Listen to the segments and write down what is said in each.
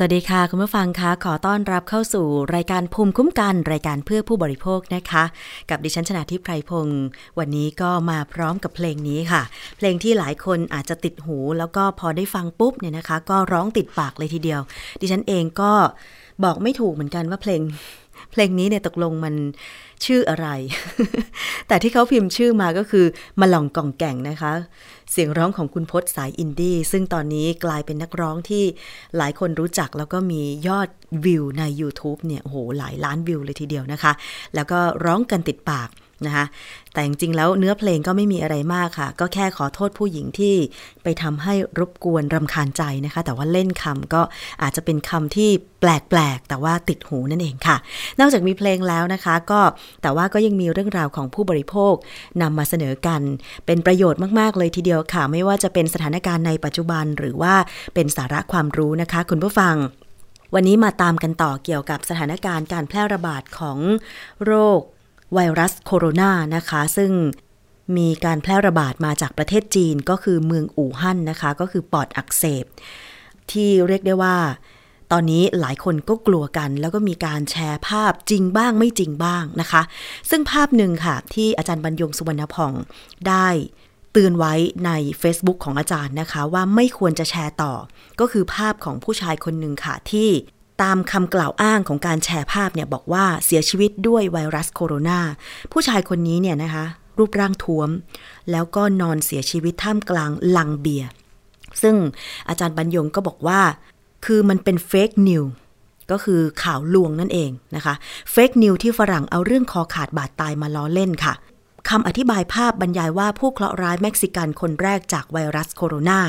สวัสดีค่ะ คุณผู้ฟังคะขอต้อนรับเข้าสู่รายการภูมิคุ้มกัน รายการเพื่อผู้บริโภคนะคะ กับดิฉันชนะทิพไพรพงศ์วันนี้ก็มาพร้อมกับเพลงนี้ค่ะ เพลงที่หลายคนอาจจะติดหู แล้วก็พอได้ฟังปุ๊บเนี่ยนะคะ ก็ร้องติดปากเลยทีเดียว ดิฉันเองก็บอกไม่ถูกเหมือนกันว่าเพลงเพลงนี้เนี่ยตกลงมันชื่ออะไร แต่ที่เขาพิมพ์ชื่อมาก็คือมาลองกองแก่งนะคะ เสียงร้องของคุณพศสายอินดี้ซึ่งตอนนี้กลายเป็นนักร้องที่หลายคนรู้จักแล้วก็มียอดวิวใน YouTube เนี่ยโอ้โหหลายล้านวิวเลยทีเดียวนะคะ แล้วก็ร้องกันติดปาก นะคะแต่จริงๆแล้วเนื้อเพลงก็ไม่มีอะไรมากค่ะ ก็แค่ขอโทษผู้หญิงที่ไปทำให้รบกวนรำคาญใจนะคะ แต่ว่าเล่นคำก็อาจจะเป็นคำที่แปลกๆ แต่ว่าติดหูนั่นเองค่ะ นอกจากมีเพลงแล้วนะคะก็แต่ว่าก็ยังมีเรื่องราวของผู้บริโภคนำมาเสนอกัน เป็นประโยชน์มากๆ เลยทีเดียวค่ะ ไม่ว่าจะเป็นสถานการณ์ในปัจจุบันหรือว่าเป็นสาระความรู้นะคะ คุณผู้ฟังวันนี้มาตามกันต่อเกี่ยวกับสถานการณ์การแพร่ระบาดของโรค ไวรัสโคโรนานะคะ ซึ่งมีการแพร่ระบาดมาจากประเทศจีนก็คือเมืองอู่ฮั่นนะคะ ก็คือปอดอักเสบ ที่เรียกได้ว่า ตอนนี้หลายคนก็กลัวกัน แล้วก็มีการแชร์ภาพจริงบ้างไม่จริงบ้างนะคะ ซึ่งภาพหนึ่งค่ะ ที่อาจารย์บรรยงสุวรรณพองได้เตือนไว้ใน Facebook ของอาจารย์นะคะ ว่าไม่ควรจะแชร์ต่อ ก็คือภาพของผู้ชายคนหนึ่งค่ะที่ ตามคำกล่าวอ้างของการแชร์ภาพเนี่ยบอกว่าเสียชีวิตด้วยไวรัสโคโรนา ผู้ชายคนนี้เนี่ยนะคะ รูปร่างท้วม แล้วก็นอนเสียชีวิตท่ามกลางลังเบียร์ซึ่งอาจารย์บรรยงก็บอกว่า คือมันเป็นเฟกนิวก็คือข่าวลวงนั่นเองนะคะเฟกนิวที่ฝรั่งเอาเรื่องคอขาดบาดตายมาล้อเล่นค่ะ คำอธิบายภาพบรรยายว่าผู้เคราะห์ร้ายเม็กซิกันคนแรกจากไวรัสโคโรนา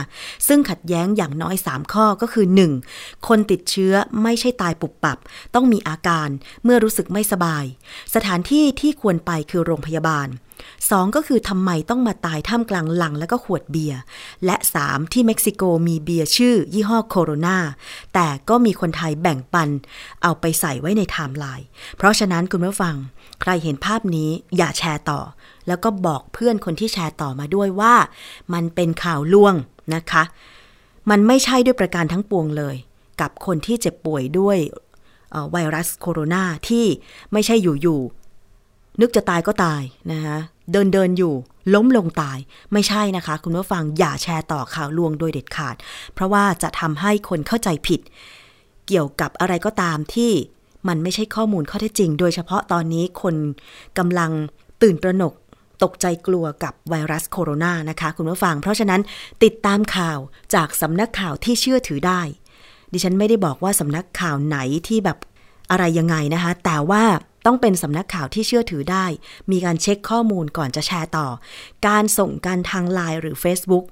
ซึ่งขัดแย้งอย่างน้อย 3 ข้อก็คือ 1. คนติดเชื้อไม่ใช่ตายปุบปับ ต้องมีอาการเมื่อรู้สึกไม่สบาย สถานที่ที่ควรไปคือโรงพยาบาล 2. ก็คือทำไมต้องมาตายท่ามกลางหลังและก็ขวดเบียร์ และ 3. ที่เม็กซิโกมีเบียร์ชื่อ ยี่ห้อโคโรนาแต่ก็มีคนไทยแบ่งปัน เอาไปใส่ไว้ในไทม์ไลน์เพราะฉะนั้นคุณผู้ฟัง ใครเห็นภาพนี้อย่าแชร์ต่อ แล้วก็บอกเพื่อนคนที่แชร์ต่อมาด้วยว่า มันเป็นข่าวลวงนะคะ มันไม่ใช่ด้วยประการทั้งปวงเลย กับคนที่เจ็บป่วยด้วยไวรัสโคโรนาที่ไม่ใช่อยู่ๆนึกจะตายก็ตายนะคะเดินเดินอยู่ล้มลงตายไม่ใช่นะคะ คุณผู้ฟังอย่าแชร์ต่อข่าวลวงโดยเด็ดขาด เพราะว่าจะทำให้คนเข้าใจผิด เกี่ยวกับอะไรก็ตามที่มันไม่ใช่ข้อมูลข้อเท็จจริง โดยเฉพาะตอนนี้คนกำลังตื่นตระหนก ตกใจกลัวกับไวรัสโคโรนานะคะ คุณผู้ฟัง เพราะฉะนั้นติดตามข่าวจากสำนักข่าวที่เชื่อถือได้ ดิฉันไม่ได้บอกว่าสำนักข่าวไหนที่แบบอะไรยังไงนะคะ แต่ว่าต้องเป็นสำนักข่าวที่เชื่อถือได้ มีการเช็คข้อมูลก่อนจะแชร์ต่อ การส่งการทางไลน์หรือ Facebook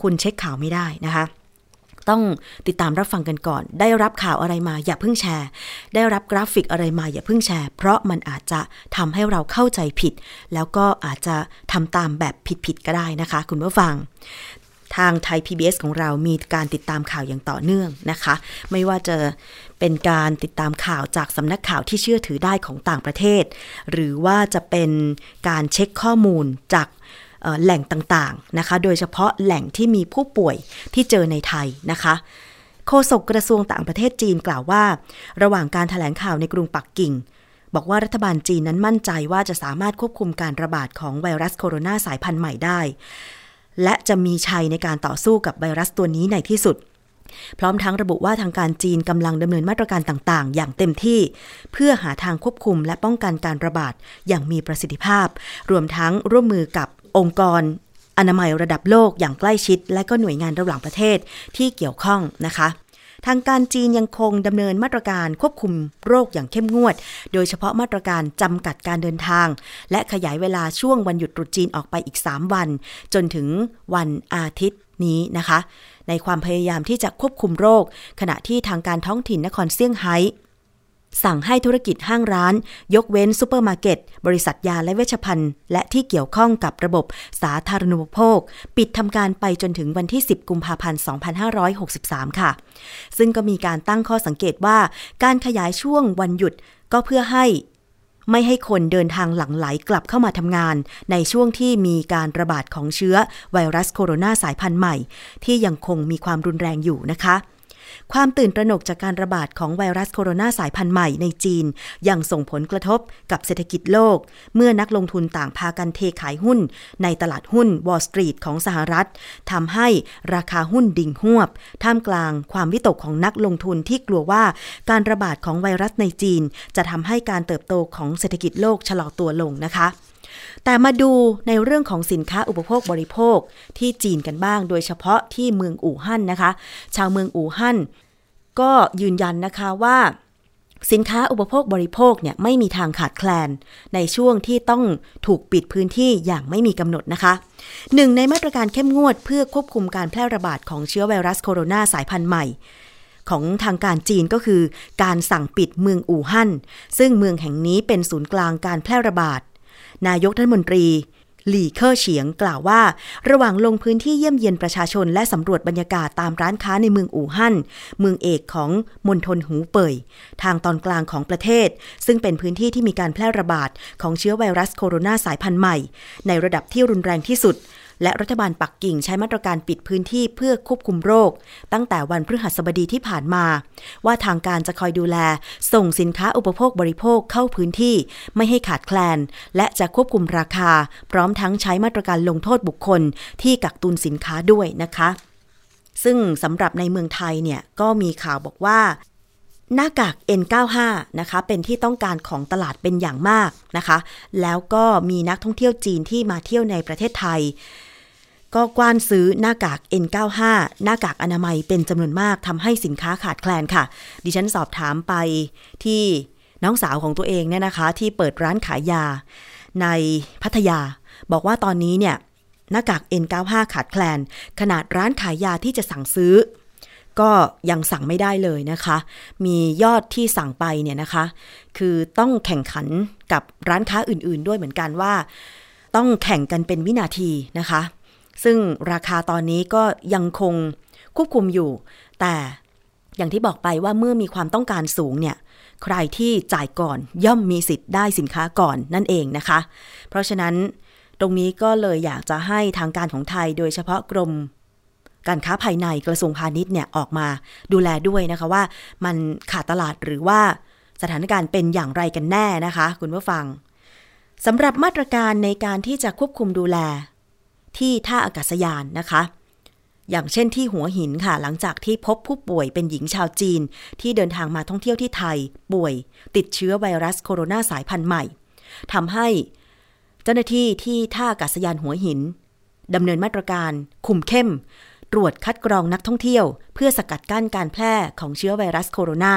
คุณเช็คข่าวไม่ได้นะคะ ต้องติดตามรับฟังกันก่อน ได้รับข่าวอะไรมาอย่าเพิ่งแชร์ ได้รับกราฟิกอะไรมาอย่าเพิ่งแชร์ เพราะมันอาจจะทำให้เราเข้าใจผิด แล้วก็อาจจะทำตามแบบผิดๆก็ได้นะคะ คุณผู้ฟังทางไทย PBS ของเรามีการติดตามข่าวอย่างต่อเนื่องนะคะ ไม่ว่าจะเป็นการติดตามข่าวจากสำนักข่าวที่เชื่อถือได้ของต่างประเทศ หรือว่าจะเป็นการเช็คข้อมูลจาก แหล่งต่างๆนะคะ โดยเฉพาะแหล่งที่มีผู้ป่วยที่เจอในไทยนะคะโฆษกกระทรวงต่างประเทศจีนกล่าวว่า ระหว่างการถแถลงข่าวในกรุงปักกิ่ง บอกว่ารัฐบาลจีนนั้นมั่นใจว่าจะสามารถควบคุมการระบาดของไวรัสโคโรนาสายพันธุ์ใหม่ได้ และจะมีชัยในการต่อสู้กับไวรัสตัวนี้ในที่สุด พร้อมทั้งระบุว่าทางการจีนกำลังดำเนินมาตรการต่างๆ อย่างเต็มที่ เพื่อหาทางควบคุมและป้องกันการระบาดอย่างมีประสิทธิภาพ รวมทั้งร่วมมือกับ องค์กรอนามัยระดับโลกอย่างใกล้ชิด และก็หน่วยงานระหว่างประเทศที่เกี่ยวข้องนะคะ ทางการจีนยังคงดำเนินมาตรการควบคุมโรคอย่างเข้มงวด โดยเฉพาะมาตรการจำกัดการเดินทาง และขยายเวลาช่วงวันหยุดตรุษจีนออกไปอีก 3 วัน จนถึงวันอาทิตย์นี้นะคะ ในความพยายามที่จะควบคุมโรค ขณะที่ทางการท้องถิ่นนครเซี่ยงไฮ้ สั่งให้ธุรกิจห้างร้าน ยกเว้นซูเปอร์มาร์เก็ต บริษัทยาและเวชภัณฑ์ และที่เกี่ยวข้องกับระบบสาธารณูปโภค ปิดทำการไปจนถึงวันที่ 10 กุมภาพันธ์ 2563 ค่ะ ซึ่งก็มีการตั้งข้อสังเกตว่า การขยายช่วงวันหยุดก็เพื่อให้ไม่ให้คนเดินทางหลั่งไหลกลับเข้ามาทำงาน ในช่วงที่มีการระบาดของเชื้อไวรัสโคโรนาสายพันธุ์ใหม่ ที่ยังคงมีความรุนแรงอยู่นะคะ ความตื่นตระหนกจากการระบาดของไวรัสโคโรนาสายพันธุ์ใหม่ในจีน ยังส่งผลกระทบกับเศรษฐกิจโลก เมื่อนักลงทุนต่างพากันเทขายหุ้น ในตลาดหุ้นวอลล์สตรีทของสหรัฐทำให้ราคาหุ้นดิ่งหวบ ท่ามกลางความวิตกของนักลงทุนที่กลัวว่าการระบาดของไวรัสในจีน จะทำให้การเติบโตของเศรษฐกิจโลกชะลอตัวลงนะคะ แต่มาดูในเรื่องของสินค้าอุปโภคบริโภคที่จีนกันบ้าง โดยเฉพาะที่เมืองอู่ฮั่นนะคะ ชาวเมืองอู่ฮั่นก็ยืนยันนะคะว่า สินค้าอุปโภคบริโภคเนี่ยไม่มีทางขาดแคลน ในช่วงที่ต้องถูกปิดพื้นที่อย่างไม่มีกำหนดนะคะหนึ่งในมาตรการเข้มงวดเพื่อควบคุมการแพร่ระบาดของเชื้อไวรัสโคโรนาสายพันธุ์ใหม่ของทางการจีนก็คือ การสั่งปิดเมืองอู่ฮั่นซึ่งเมืองแห่งนี้เป็นศูนย์กลางการแพร่ระบาด นายกรัฐมนตรีหลี่เคอร์เฉียงกล่าวว่า ระหว่างลงพื้นที่เยี่ยมเยียนประชาชนและสำรวจบรรยากาศตามร้านค้าในเมืองอู่ฮั่น เมืองเอกของมณฑลหูเป่ย ทางตอนกลางของประเทศ ซึ่งเป็นพื้นที่ที่มีการแพร่ระบาดของเชื้อไวรัสโคโรนาสายพันธุ์ใหม่ ในระดับที่รุนแรงที่สุด และรัฐบาลปักกิ่งใช้มาตรการปิดพื้นที่เพื่อควบคุมโรค ตั้งแต่วันพฤหัสบดีที่ผ่านมา ว่าทางการจะคอยดูแล ส่งสินค้าอุปโภคบริโภคเข้าพื้นที่ ไม่ให้ขาดแคลน และจะควบคุมราคา พร้อมทั้งใช้มาตรการลงโทษบุคคล ที่กักตุนสินค้าด้วยนะคะ ซึ่งสำหรับในเมืองไทยเนี่ยก็มีข่าวบอกว่าหน้ากาก N95 นะคะ เป็นที่ต้องการของตลาดเป็นอย่างมากนะคะ แล้วก็มีนักท่องเที่ยวจีนที่มาเที่ยวในประเทศไทย ก็กว้านซื้อหน้ากาก N95 หน้ากากอนามัยเป็นจำนวนมากทำให้สินค้าขาดแคลนค่ะ ดิฉันสอบถามไปที่น้องสาวของตัวเองเนี่ยนะคะ ที่เปิดร้านขายยาในพัทยา บอกว่าตอนนี้เนี่ยหน้ากาก N95 ขาดแคลน ขนาดร้านขายยาที่จะสั่งซื้อ ก็ยังสั่งไม่ได้เลยนะคะ มียอดที่สั่งไปเนี่ยนะคะ คือต้องแข่งขันกับร้านค้าอื่นๆ ด้วยเหมือนกันว่า ต้องแข่งกันเป็นวินาทีนะคะ ซึ่งราคาตอนนี้ก็ยังคงควบคุมอยู่ แต่อย่างที่บอกไปว่าเมื่อมีความต้องการสูงเนี่ย ใครที่จ่ายก่อนย่อมมีสิทธิ์ได้สินค้าก่อนนั่นเองนะคะ เพราะฉะนั้นตรงนี้ก็เลยอยากจะให้ทางการของไทยโดยเฉพาะกรมการค้าภายในกระทรวงพาณิชย์เนี่ยออกมาดูแลด้วยนะคะว่ามันขาดตลาดหรือว่าสถานการณ์เป็นอย่างไรกันแน่นะคะ คุณผู้ฟังสำหรับมาตรการในการที่จะควบคุมดูแล ที่ท่าอากาศยานนะคะ อย่างเช่นที่หัวหินค่ะ หลังจากที่พบผู้ป่วยเป็นหญิงชาวจีน ที่เดินทางมาท่องเที่ยวที่ไทย ป่วย ติดเชื้อไวรัสโคโรนาสายพันธุ์ใหม่ทำให้เจ้าหน้าที่ที่ท่าอากาศยานหัวหินดำเนินมาตรการ คุมเข้ม ตรวจคัดกรองนักท่องเที่ยว เพื่อสกัดกั้นการแพร่ของเชื้อไวรัสโคโรนา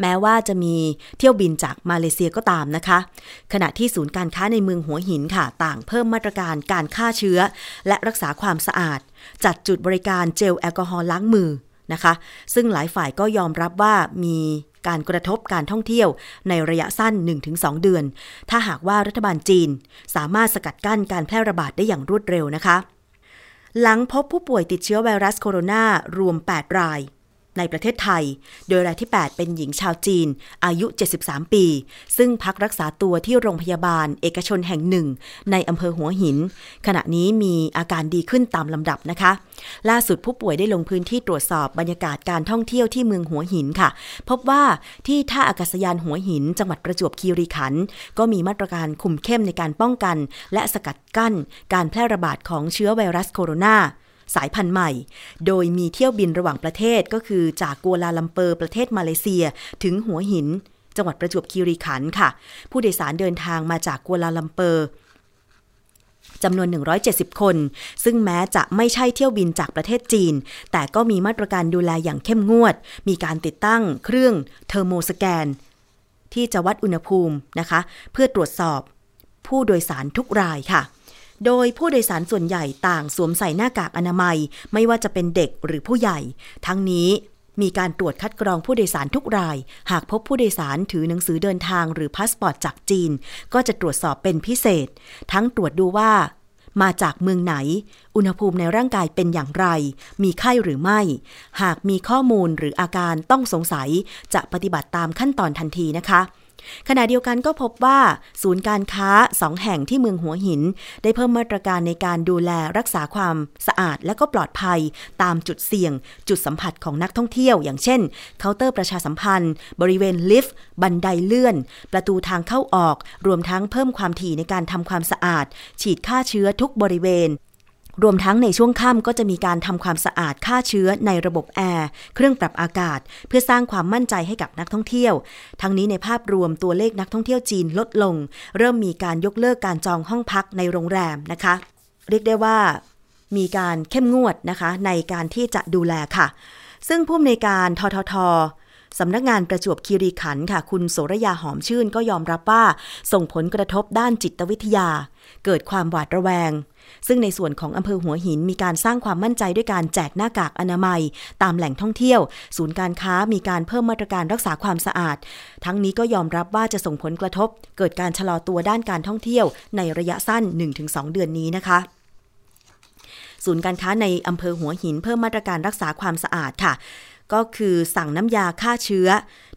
แม้ว่าจะมีเที่ยวบินจากมาเลเซียก็ตามนะคะ ขณะที่ศูนย์การค้าในเมืองหัวหินค่ะ ต่างเพิ่มมาตรการการฆ่าเชื้อ และรักษาความสะอาด จัดจุดบริการเจลแอลกอฮอล์ล้างมือนะคะ ซึ่งหลายฝ่ายก็ยอมรับว่ามีการกระทบการท่องเที่ยวในระยะสั้น 1-2 เดือน ถ้าหากว่ารัฐบาลจีน สามารถสกัดกั้นการแพร่ระบาดได้อย่างรวดเร็วนะคะ หลังพบผู้ป่วยติดเชื้อไวรัสโคโรนารวม 8 ราย ในประเทศไทย โดยรายที่ 8 เป็นหญิงชาวจีน อายุ 73 ปี ซึ่งพักรักษาตัวที่โรงพยาบาล เอกชนแห่งหนึ่ง ในอำเภอหัวหิน ขณะนี้มีอาการดีขึ้นตามลำดับนะคะ ล่าสุดผู้ป่วยได้ลงพื้นที่ตรวจสอบบรรยากาศการท่องเที่ยวที่เมืองหัวหินค่ะ พบว่าที่ท่าอากาศยานหัวหิน จังหวัดประจวบคีรีขันธ์ก็มีมาตรการคุมเข้มในการป้องกัน และสกัดกั้น การแพร่ระบาดของเชื้อไวรัสโคโรนา สายพันธุ์ใหม่ โดยมีเที่ยวบินระหว่างประเทศก็คือจากกัวลาลัมเปอร์ประเทศมาเลเซีย ถึงหัวหิน จังหวัดประจวบคีรีขันธ์ค่ะ ผู้โดยสารเดินทางมาจากกัวลาลัมเปอร์จำนวน 170 คน ซึ่งแม้จะไม่ใช่เที่ยวบินจากประเทศจีน แต่ก็มีมาตรการดูแลอย่างเข้มงวด มีการติดตั้งเครื่อง thermoscan ที่จะวัดอุณหภูมินะคะ เพื่อตรวจสอบผู้โดยสารทุกรายค่ะ โดยผู้โดยสารส่วนใหญ่ต่างสวมใส่หน้ากากอนามัย ไม่ว่าจะเป็นเด็กหรือผู้ใหญ่ ทั้งนี้มีการตรวจคัดกรองผู้โดยสารทุกราย หากพบผู้โดยสารถือหนังสือเดินทางหรือพาสปอร์ตจากจีน ก็จะตรวจสอบเป็นพิเศษ ทั้งตรวจดูว่า มาจากเมืองไหน อุณหภูมิในร่างกายเป็นอย่างไร มีไข้หรือไม่ หากมีข้อมูลหรืออาการต้องสงสัย จะปฏิบัติตามขั้นตอนทันทีนะคะ ขณะเดียวกันก็พบว่าศูนย์การค้าสองแห่งที่เมืองหัวหิน ได้เพิ่มมาตรการในการดูแลรักษาความสะอาดและก็ปลอดภัยตามจุดเสี่ยง จุดสัมผัสของนักท่องเที่ยว อย่างเช่น เคาน์เตอร์ประชาสัมพันธ์ บริเวณลิฟต์บันไดเลื่อน ประตูทางเข้าออก รวมทั้งเพิ่มความถี่ในการทำความสะอาด ฉีดฆ่าเชื้อทุกบริเวณ รวมทั้งในช่วงค่ำก็จะมีการทำความสะอาดฆ่าเชื้อในระบบแอร์เครื่องปรับอากาศ เพื่อสร้างความมั่นใจให้กับนักท่องเที่ยว ทั้งนี้ในภาพรวมตัวเลขนักท่องเที่ยวจีนลดลง เริ่มมีการยกเลิกการจองห้องพักในโรงแรมนะคะ เรียกได้ว่ามีการเข้มงวดนะคะในการที่จะดูแลค่ะ ซึ่งผู้อำนวยการทททสำนักงานประจวบคีรีขันธ์ค่ะ คุณโสรยาหอมชื่นก็ยอมรับว่า ส่งผลกระทบด้านจิตวิทยา เกิดความหวาดระแวง ซึ่งในส่วนของอำเภอหัวหินมีการสร้างความมั่นใจด้วยการแจกหน้ากากอนามัย ตามแหล่งท่องเที่ยว ศูนย์การค้ามีการเพิ่มมาตรการรักษาความสะอาด ทั้งนี้ก็ยอมรับว่าจะส่งผลกระทบ เกิดการชะลอตัวด้านการท่องเที่ยว ในระยะสั้น 1-2 เดือนนี้นะคะศูนย์การค้าในอำเภอหัวหินเพิ่มมาตรการรักษาความสะอาดค่ะ ก็คือสั่งน้ำยาฆ่าเชื้อ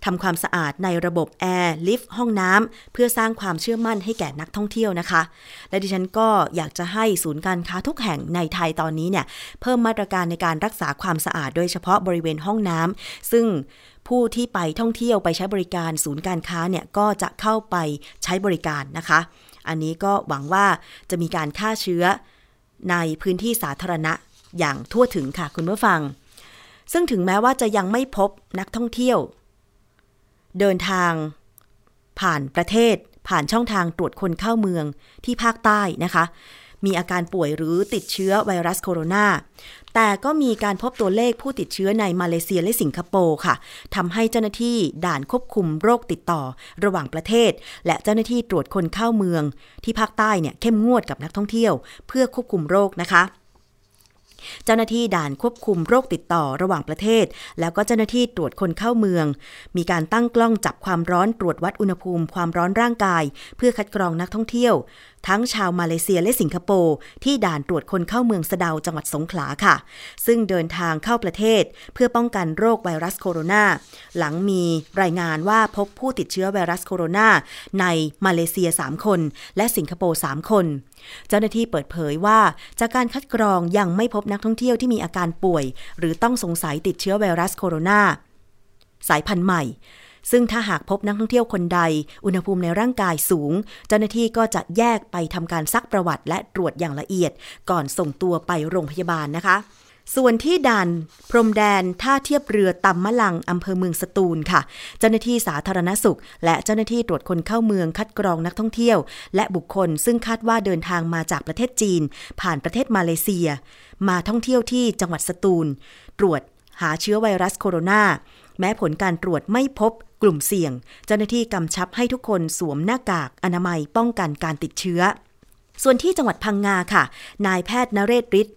ทำความสะอาดในระบบแอร์ลิฟต์ห้องน้ำเพื่อสร้างความเชื่อมั่นให้แก่นักท่องเที่ยวนะคะ และดิฉันก็อยากจะให้ศูนย์การค้าทุกแห่งในไทยตอนนี้เนี่ยเพิ่มมาตรการในการรักษาความสะอาดโดยเฉพาะบริเวณห้องน้ำซึ่งผู้ที่ไปท่องเที่ยวไปใช้บริการศูนย์การค้าเนี่ยก็จะเข้าไปใช้บริการนะคะ อันนี้ก็หวังว่าจะมีการฆ่าเชื้อในพื้นที่สาธารณะอย่างทั่วถึงค่ะคุณผู้ฟัง ซึ่งถึงแม้ว่าจะยังไม่พบนักท่องเที่ยว เดินทางผ่านประเทศ ผ่านช่องทางตรวจคนเข้าเมืองที่ภาคใต้นะคะ มีอาการป่วยหรือติดเชื้อไวรัสโคโรนา แต่ก็มีการพบตัวเลขผู้ติดเชื้อในมาเลเซียและสิงคโปร์ค่ะทำให้เจ้าหน้าที่ด่านควบคุมโรคติดต่อระหว่างประเทศ และเจ้าหน้าที่ตรวจคนเข้าเมืองที่ภาคใต้เนี่ยเข้มงวดกับนักท่องเที่ยว เพื่อควบคุมโรคนะคะ เจ้าหน้าที่ด่านควบคุมโรคติดต่อระหว่างประเทศ แล้วก็เจ้าหน้าที่ตรวจคนเข้าเมือง มีการตั้งกล้องจับความร้อนตรวจวัดอุณหภูมิความร้อนร่างกาย เพื่อคัดกรองนักท่องเที่ยว ทั้งชาวมาเลเซียและสิงคโปร์ที่ด่านตรวจคนเข้าเมืองสะเดาจังหวัดสงขลาค่ะ ซึ่งเดินทางเข้าประเทศ เพื่อป้องกันโรคไวรัสโคโรนาหลังมีรายงานว่าพบผู้ติดเชื้อไวรัสโคโรนาในมาเลเซีย 3 คน และสิงคโปร์ 3 คน เจ้าหน้าที่เปิดเผยว่าจากการคัดกรองยังไม่พบนักท่องเที่ยวที่มีอาการป่วย หรือต้องสงสัยติดเชื้อไวรัสโคโรนาสายพันธุ์ใหม่ ซึ่งถ้าหากพบนักท่องเที่ยวคนใด อุณหภูมิในร่างกายสูง เจ้าหน้าที่ก็จะแยกไปทำการซักประวัติและตรวจอย่างละเอียด ก่อนส่งตัวไปโรงพยาบาลนะคะ ส่วนที่ด่าน พรมแดนท่าเทียบเรือตำมะลังอำเภอเมืองสตูลค่ะ เจ้าหน้าที่สาธารณสุข และเจ้าหน้าที่ตรวจคนเข้าเมืองคัดกรองนักท่องเที่ยว และบุคคลซึ่งคาดว่าเดินทางมาจากประเทศจีน ผ่านประเทศมาเลเซีย มาท่องเที่ยวที่จังหวัดสตูล ตรวจหาเชื้อไวรัสโคโรนาแม้ผลการตรวจไม่พบกลุ่มเสี่ยง เจ้าหน้าที่กำชับให้ทุกคนสวมหน้ากากอนามัยป้องกันการติดเชื้อ ส่วนที่จังหวัดพังงาค่ะ นายแพทย์นเรศฤทธิ์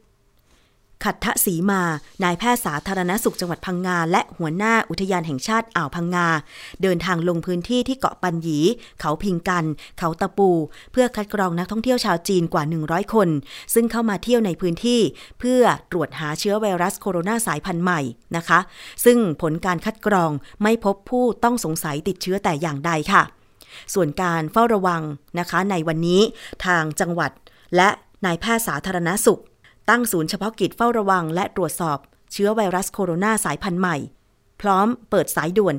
ขัตทศรีมา นายแพทย์สาธารณสุขจังหวัดพังงา และหัวหน้าอุทยานแห่งชาติอ่าวพังงา เดินทางลงพื้นที่ที่เกาะปันหยี เขาพิงกัน เขาตะปู เพื่อคัดกรองนักท่องเที่ยวชาวจีนกว่า 100 คน ซึ่งเข้ามาเที่ยวในพื้นที่ เพื่อตรวจหาเชื้อไวรัสโคโรนาสายพันธุ์ใหม่นะคะ ซึ่งผลการคัดกรองไม่พบผู้ต้องสงสัยติดเชื้อแต่อย่างใดค่ะ ส่วนการเฝ้าระวังนะคะ ในวันนี้ทางจังหวัดและนายแพทย์สาธารณสุข ตั้งศูนย์เฉพาะกิจเฝ้าระวังและตรวจสอบเชื้อไวรัสโคโรนาสายพันธุ์ใหม่ พร้อมเปิดสายด่วน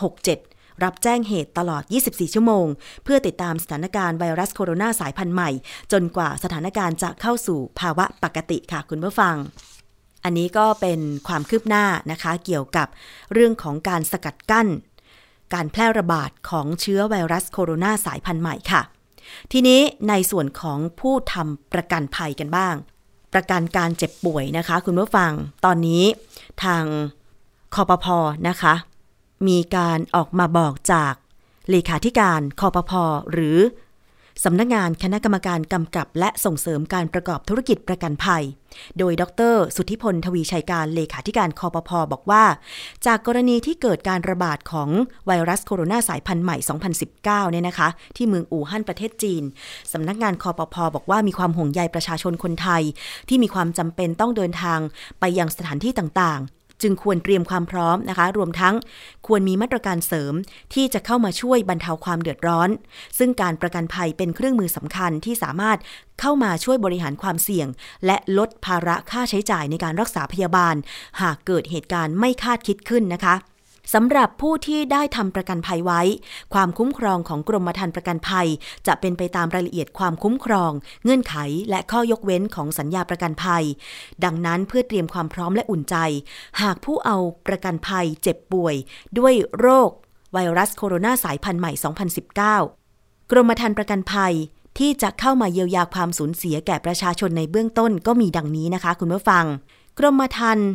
1567 รับแจ้งเหตุตลอด 24 ชั่วโมง เพื่อติดตามสถานการณ์ไวรัสโคโรนาสายพันธุ์ใหม่ จนกว่าสถานการณ์จะเข้าสู่ภาวะปกติค่ะคุณผู้ฟัง อันนี้ก็เป็นความคืบหน้านะคะ เกี่ยวกับเรื่องของการสกัดกั้น การแพร่ระบาดของเชื้อไวรัสโคโรนาสายพันธุ์ใหม่ค่ะทีนี้ในส่วนของผู้ทำประกันภัยกันบ้าง ประกันการเจ็บป่วยนะคะ คุณผู้ฟัง ตอนนี้ทางคอปพนะคะ มีการออกมาบอกจากเลขาธิการคอปพหรือ สำนักงงานคณะกรรมการกำกับ และส่งเสริมการประกอบธุรกิจประกันภัย โดยดร สุทธิพลทวีชัยการเลขาธิการคอปพบอกว่า จากกรณีที่เกิดการระบาดของไวรัสโคโรนาสายพันธุ์ใหม่ 2019 เนี่ยนะคะ ที่เมืองอู่ฮั่นประเทศจีน สำนักงานคอปพบอกว่ามีความห่วงใยประชาชนคนไทย ที่มีความจำเป็นต้องเดินทางไปยังสถานที่ต่าง จึงควรเตรียมความพร้อมนะคะ รวมทั้งควรมีมาตรการเสริมที่จะเข้ามาช่วยบรรเทาความเดือดร้อน ซึ่งการประกันภัยเป็นเครื่องมือสำคัญที่สามารถเข้ามาช่วยบริหารความเสี่ยง และลดภาระค่าใช้จ่ายในการรักษาพยาบาล หากเกิดเหตุการณ์ไม่คาดคิดขึ้นนะคะ สำหรับผู้ที่ได้ทำประกันภัยไว้ ความคุ้มครองของกรมธรรม์ประกันภัย จะเป็นไปตามรายละเอียดความคุ้มครอง เงื่อนไข และข้อยกเว้นของสัญญาประกันภัย ดังนั้นเพื่อเตรียมความพร้อมและอุ่นใจ หากผู้เอาประกันภัยเจ็บป่วย ด้วยโรค ไวรัสโคโรนาสายพันธุ์ใหม่ 2019 กรมธรรม์ประกันภัยที่จะเข้ามาเยียวยาความสูญเสียแก่ประชาชนในเบื้องต้นก็มีดังนี้นะคะ คุณผู้ฟัง กรมธรรม์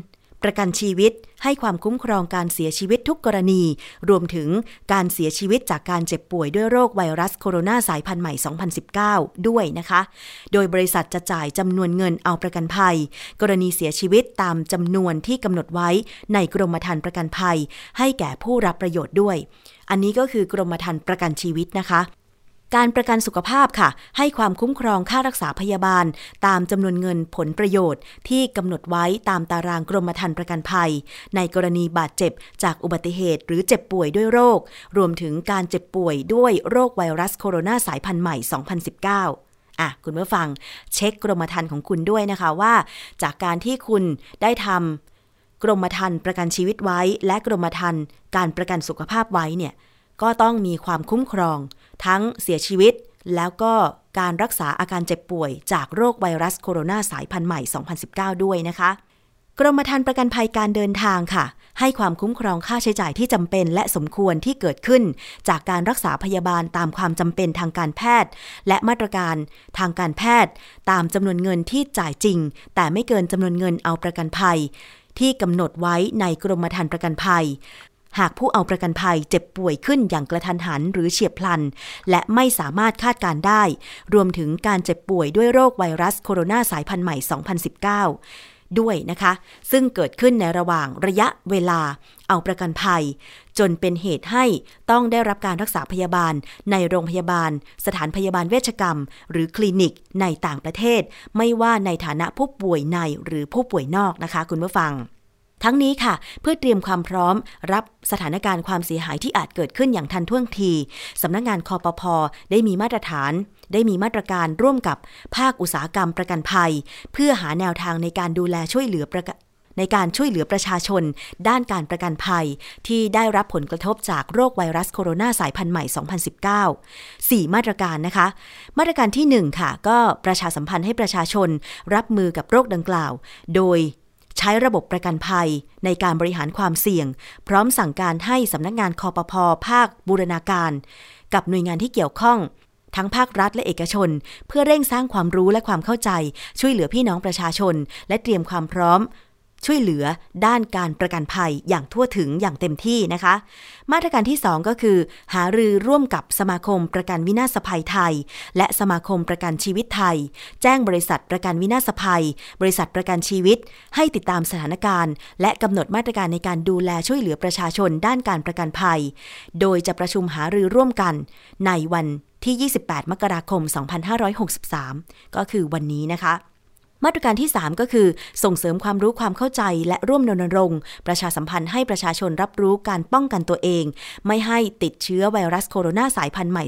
ประกันชีวิตให้ความคุ้มครองการเสียชีวิตทุกกรณี รวมถึงการเสียชีวิตจากการเจ็บป่วยด้วยโรคไวรัสโคโรนาสายพันธุ์ใหม่ 2019 ด้วยนะคะ โดยบริษัทจะจ่ายจำนวนเงินเอาประกันภัย กรณีเสียชีวิตตามจำนวนที่กำหนดไว้ในกรมธรรม์ประกันภัย ให้แก่ผู้รับประโยชน์ด้วย อันนี้ก็คือกรมธรรม์ประกันชีวิตนะคะ การประกันสุขภาพค่ะ ให้ความคุ้มครองค่ารักษาพยาบาล ตามจำนวนเงินผลประโยชน์ ที่กำหนดไว้ตามตารางกรมธรรม์ประกันภัย ในกรณีบาดเจ็บจากอุบัติเหตุ หรือเจ็บป่วยด้วยโรค รวมถึงการเจ็บป่วยด้วยโรคไวรัสโคโรนาสายพันธุ์ใหม่ 2019อะคุณเมื่อฟังเช็คกรมธรรม์ของคุณด้วยนะคะว่า จากการที่คุณได้ทำกรมธรรม์ประกันชีวิตไว้ และกรมธรรม์การประกันสุขภาพไว้เนี่ย ก็ต้องมีความคุ้มครอง ทั้งเสียชีวิต แล้วก็การรักษาอาการเจ็บป่วย จากโรคไวรัสโคโรนาสายพันธุ์ใหม่ 2019 ด้วยนะคะ กรมธรรม์ประกันภัยการเดินทางค่ะ ให้ความคุ้มครองค่าใช้จ่ายที่จำเป็น และสมควรที่เกิดขึ้น จากการรักษาพยาบาลตามความจำเป็นทางการแพทย์ และมาตรการทางการแพทย์ ตามจำนวนเงินที่จ่ายจริง แต่ไม่เกินจำนวนเงินเอาประกันภัยที่กำหนดไว้ในกรมธรรม์ประกันภัย หากผู้เอาประกันภัยเจ็บป่วยขึ้นอย่างกระทันหันหรือเฉียบพลัน และไม่สามารถคาดการได้ รวมถึงการเจ็บป่วยด้วยโรคไวรัสโคโรนาสายพันธุ์ใหม่ 2019 ด้วยนะคะ ซึ่งเกิดขึ้นในระหว่างระยะเวลาเอาประกันภัย จนเป็นเหตุให้ต้องได้รับการรักษาพยาบาล ในโรงพยาบาล สถานพยาบาลเวชกรรม หรือคลินิกในต่างประเทศ ไม่ว่าในฐานะผู้ป่วยในหรือผู้ป่วยนอกนะคะ คุณผู้ฟัง ทั้งนี้ค่ะ เพื่อเตรียมความพร้อมรับสถานการณ์ความเสียหายที่อาจเกิดขึ้นอย่างทันท่วงทีสำนักงงานคอปพอได้มีมาตรฐาน ได้มีมาตรการร่วมกับภาคอุตสาหกรรมประกันภัย เพื่อหาแนวทางในการดูแลช่วยเหลือประในการช่วยเหลือประชาชน ด้านการประกันภัย ที่ได้รับผลกระทบจากโรคไวรัสโคโรนาสายพันธุ์ใหม่ 2019 4 มาตรการนะคะ มาตรการที่ 1 ค่ะ ก็ประชาสัมพันธ์ให้ประชาชนรับมือกับโรคดังกล่าว โดย ใช้ระบบประกันภัยในการบริหารความเสี่ยง พร้อมสั่งการให้สำนักงงานคอปพอภาคบูรณาการ กับหน่วยงานที่เกี่ยวข้อง ทั้งภาครัฐและเอกชน เพื่อเร่งสร้างความรู้และความเข้าใจ ช่วยเหลือพี่น้องประชาชน และเตรียมความพร้อม ช่วยเหลือด้านการประกันภัยอย่างทั่วถึงอย่างเต็มที่นะคะ มาตรการที่ 2 ก็คือ หารือร่วมกับสมาคมประกันวินาศภัยไทย และสมาคมประกันชีวิตไทย แจ้งบริษัทประกันวินาศภัย บริษัทประกันชีวิต ให้ติดตามสถานการณ์ และกำหนดมาตรการในการดูแลช่วยเหลือประชาชนด้านการประกันภัย โดยจะประชุมหารือร่วมกันในวันที่ 28 มกราคม 2563 ก็คือวันนี้นะคะ มาตรการที่ 3 ก็คือ ส่งเสริมความรู้ความเข้าใจ และร่วมนนรงค์ ประชาสัมพันธ์ให้ประชาชนรับรู้การป้องกันตัวเอง ไม่ให้ติดเชื้อไวรัสโคโรนาสายพันธุ์ใหม่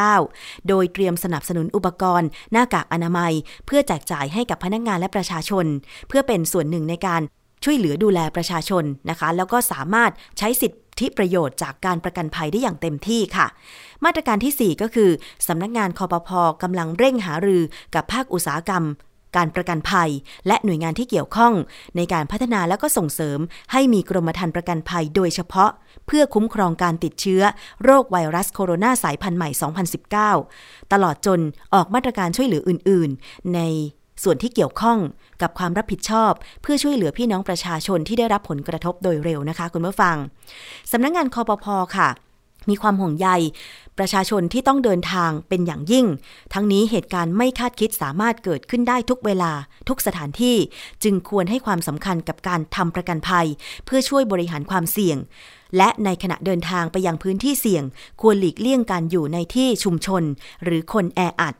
2019 โดยเตรียมสนับสนุนอุปกรณ์ หน้ากากอนามัย เพื่อแจกจ่ายให้กับพนักงงานและประชาชน เพื่อเป็นส่วนหนึ่งในการช่วยเหลือดูแลประชาชนนะคะ แล้วก็สามารถใช้สิทธิประโยชน์จากการประกันภัยได้อย่างเต็มที่ค่ะ มาตรการที่ 4 ก็คือสำนักงานคอปพอกำลังเร่งหารือกับภาคอุตสาหกรรม การประกันภัย และหน่วยงานที่เกี่ยวข้อง ในการพัฒนาและก็ส่งเสริม ให้มีกรมธรรม์ประกันภัยโดยเฉพาะ เพื่อคุ้มครองการติดเชื้อ โรคไวรัสโคโรนาสายพันธุ์ใหม่ 2019 ตลอดจนออกมาตรการช่วยเหลืออื่น ๆ ในส่วนที่เกี่ยวข้องกับความรับผิดชอบ เพื่อช่วยเหลือพี่น้องประชาชนที่ได้รับผลกระทบโดยเร็วนะคะ คุณผู้ฟังสำนักงงานคอปพอค่ะ มีความห่วงใย ประชาชนที่ต้องเดินทางเป็นอย่างยิ่ง ทั้งนี้เหตุการณ์ไม่คาดคิดสามารถเกิดขึ้นได้ทุกเวลา ทุกสถานที่จึงควรให้ความสำคัญกับการทำประกันภัย เพื่อช่วยบริหารความเสี่ยง และในขณะเดินทางไปยังพื้นที่เสี่ยง ควรหลีกเลี่ยงการอยู่ในที่ชุมชน หรือคนแออัด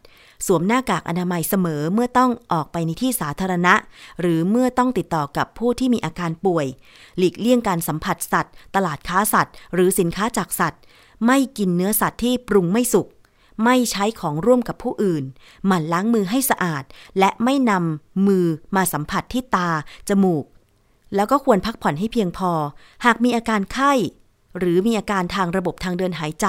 สวมหน้ากากอนามัยเสมอเมื่อต้องออกไปในที่สาธารณะ หรือเมื่อต้องติดต่อกับผู้ที่มีอาการป่วย หลีกเลี่ยงการสัมผัสสัตว์ ตลาดค้าสัตว์ หรือสินค้าจากสัตว์ ไม่กินเนื้อสัตว์ที่ปรุงไม่สุก ไม่ใช้ของร่วมกับผู้อื่น หมั่นล้างมือให้สะอาด และไม่นำมือมาสัมผัสที่ตา จมูก แล้วก็ควรพักผ่อนให้เพียงพอ หากมีอาการไข้ หรือมีอาการทางระบบทางเดินหายใจ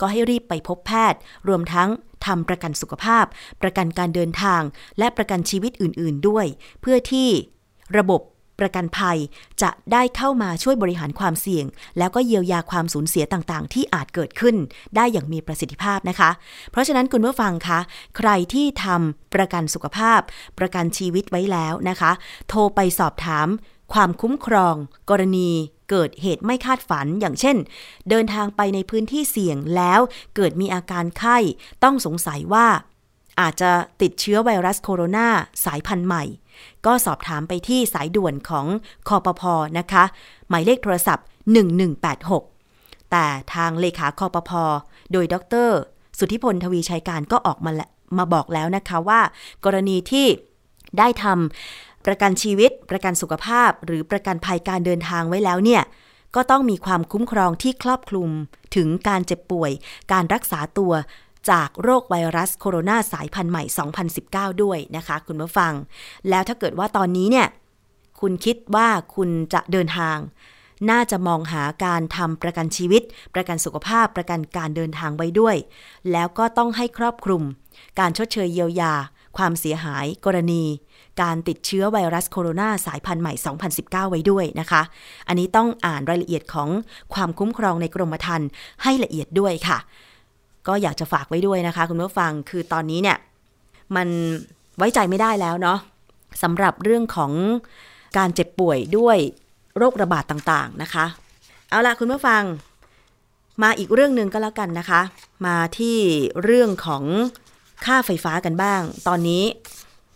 ก็ให้รีบไปพบแพทย์ รวมทั้งทำประกันสุขภาพ ประกันการเดินทาง และประกันชีวิตอื่น ๆ ด้วย เพื่อที่ระบบ ประกันภัยจะได้เข้ามาช่วยบริหารความเสี่ยง แล้วก็เยียวยาความสูญเสียต่างๆ ที่อาจเกิดขึ้น ได้อย่างมีประสิทธิภาพนะคะ เพราะฉะนั้นคุณผู้ฟังคะ ใครที่ทำประกันสุขภาพ ประกันชีวิตไว้แล้วนะคะ โทรไปสอบถาม ความคุ้มครอง กรณีเกิดเหตุไม่คาดฝันอย่างเช่น เดินทางไปในพื้นที่เสี่ยงแล้วเกิดมีอาการไข้ ต้องสงสัยว่าอาจจะติดเชื้อไวรัสโคโรนาสายพันธุ์ใหม่ ก็สอบถามไปที่สายด่วนของคอปพนะคะ หมายเลขโทรศัพท์ 1186 แต่ทางเลขาคอปพโดยดร สุทธิพลทวีชัยการก็ออกมามาบอกแล้วนะคะว่า กรณีที่ได้ทำประกันชีวิต ประกันสุขภาพ หรือประกันภัยการเดินทางไว้แล้วเนี่ยก็ต้องมีความคุ้มครองที่ครอบคลุมถึงการเจ็บป่วย การรักษาตัว จากโรคไวรัสโคโรนาสายพันธุ์ใหม่ 2019 ด้วยนะคะคุณผู้ฟัง แล้วถ้าเกิดว่าตอนนี้เนี่ย คุณคิดว่าคุณจะเดินทาง น่าจะมองหาการทำประกันชีวิต ประกันสุขภาพ ประกันการเดินทางไว้ด้วย แล้วก็ต้องให้ครอบคลุม การชดเชยเยียวยา ความเสียหาย กรณี การติดเชื้อไวรัสโคโรนาสายพันธุ์ใหม่ 2019 ไว้ด้วยนะคะ อันนี้ต้องอ่านรายละเอียดของความคุ้มครองในกรมธรรม์ให้ละเอียดด้วยค่ะ ก็อยากจะฝากไว้ด้วยนะคะ คุณผู้ฟังคือตอนนี้เนี่ย มันไว้ใจไม่ได้แล้วเนาะสำหรับเรื่องของการเจ็บป่วยด้วยโรคระบาดต่างๆนะคะ เอาละคุณผู้ฟัง มาอีกเรื่องหนึ่งก็แล้วกันนะคะ มาที่เรื่องของค่าไฟฟ้ากันบ้าง ตอนนี้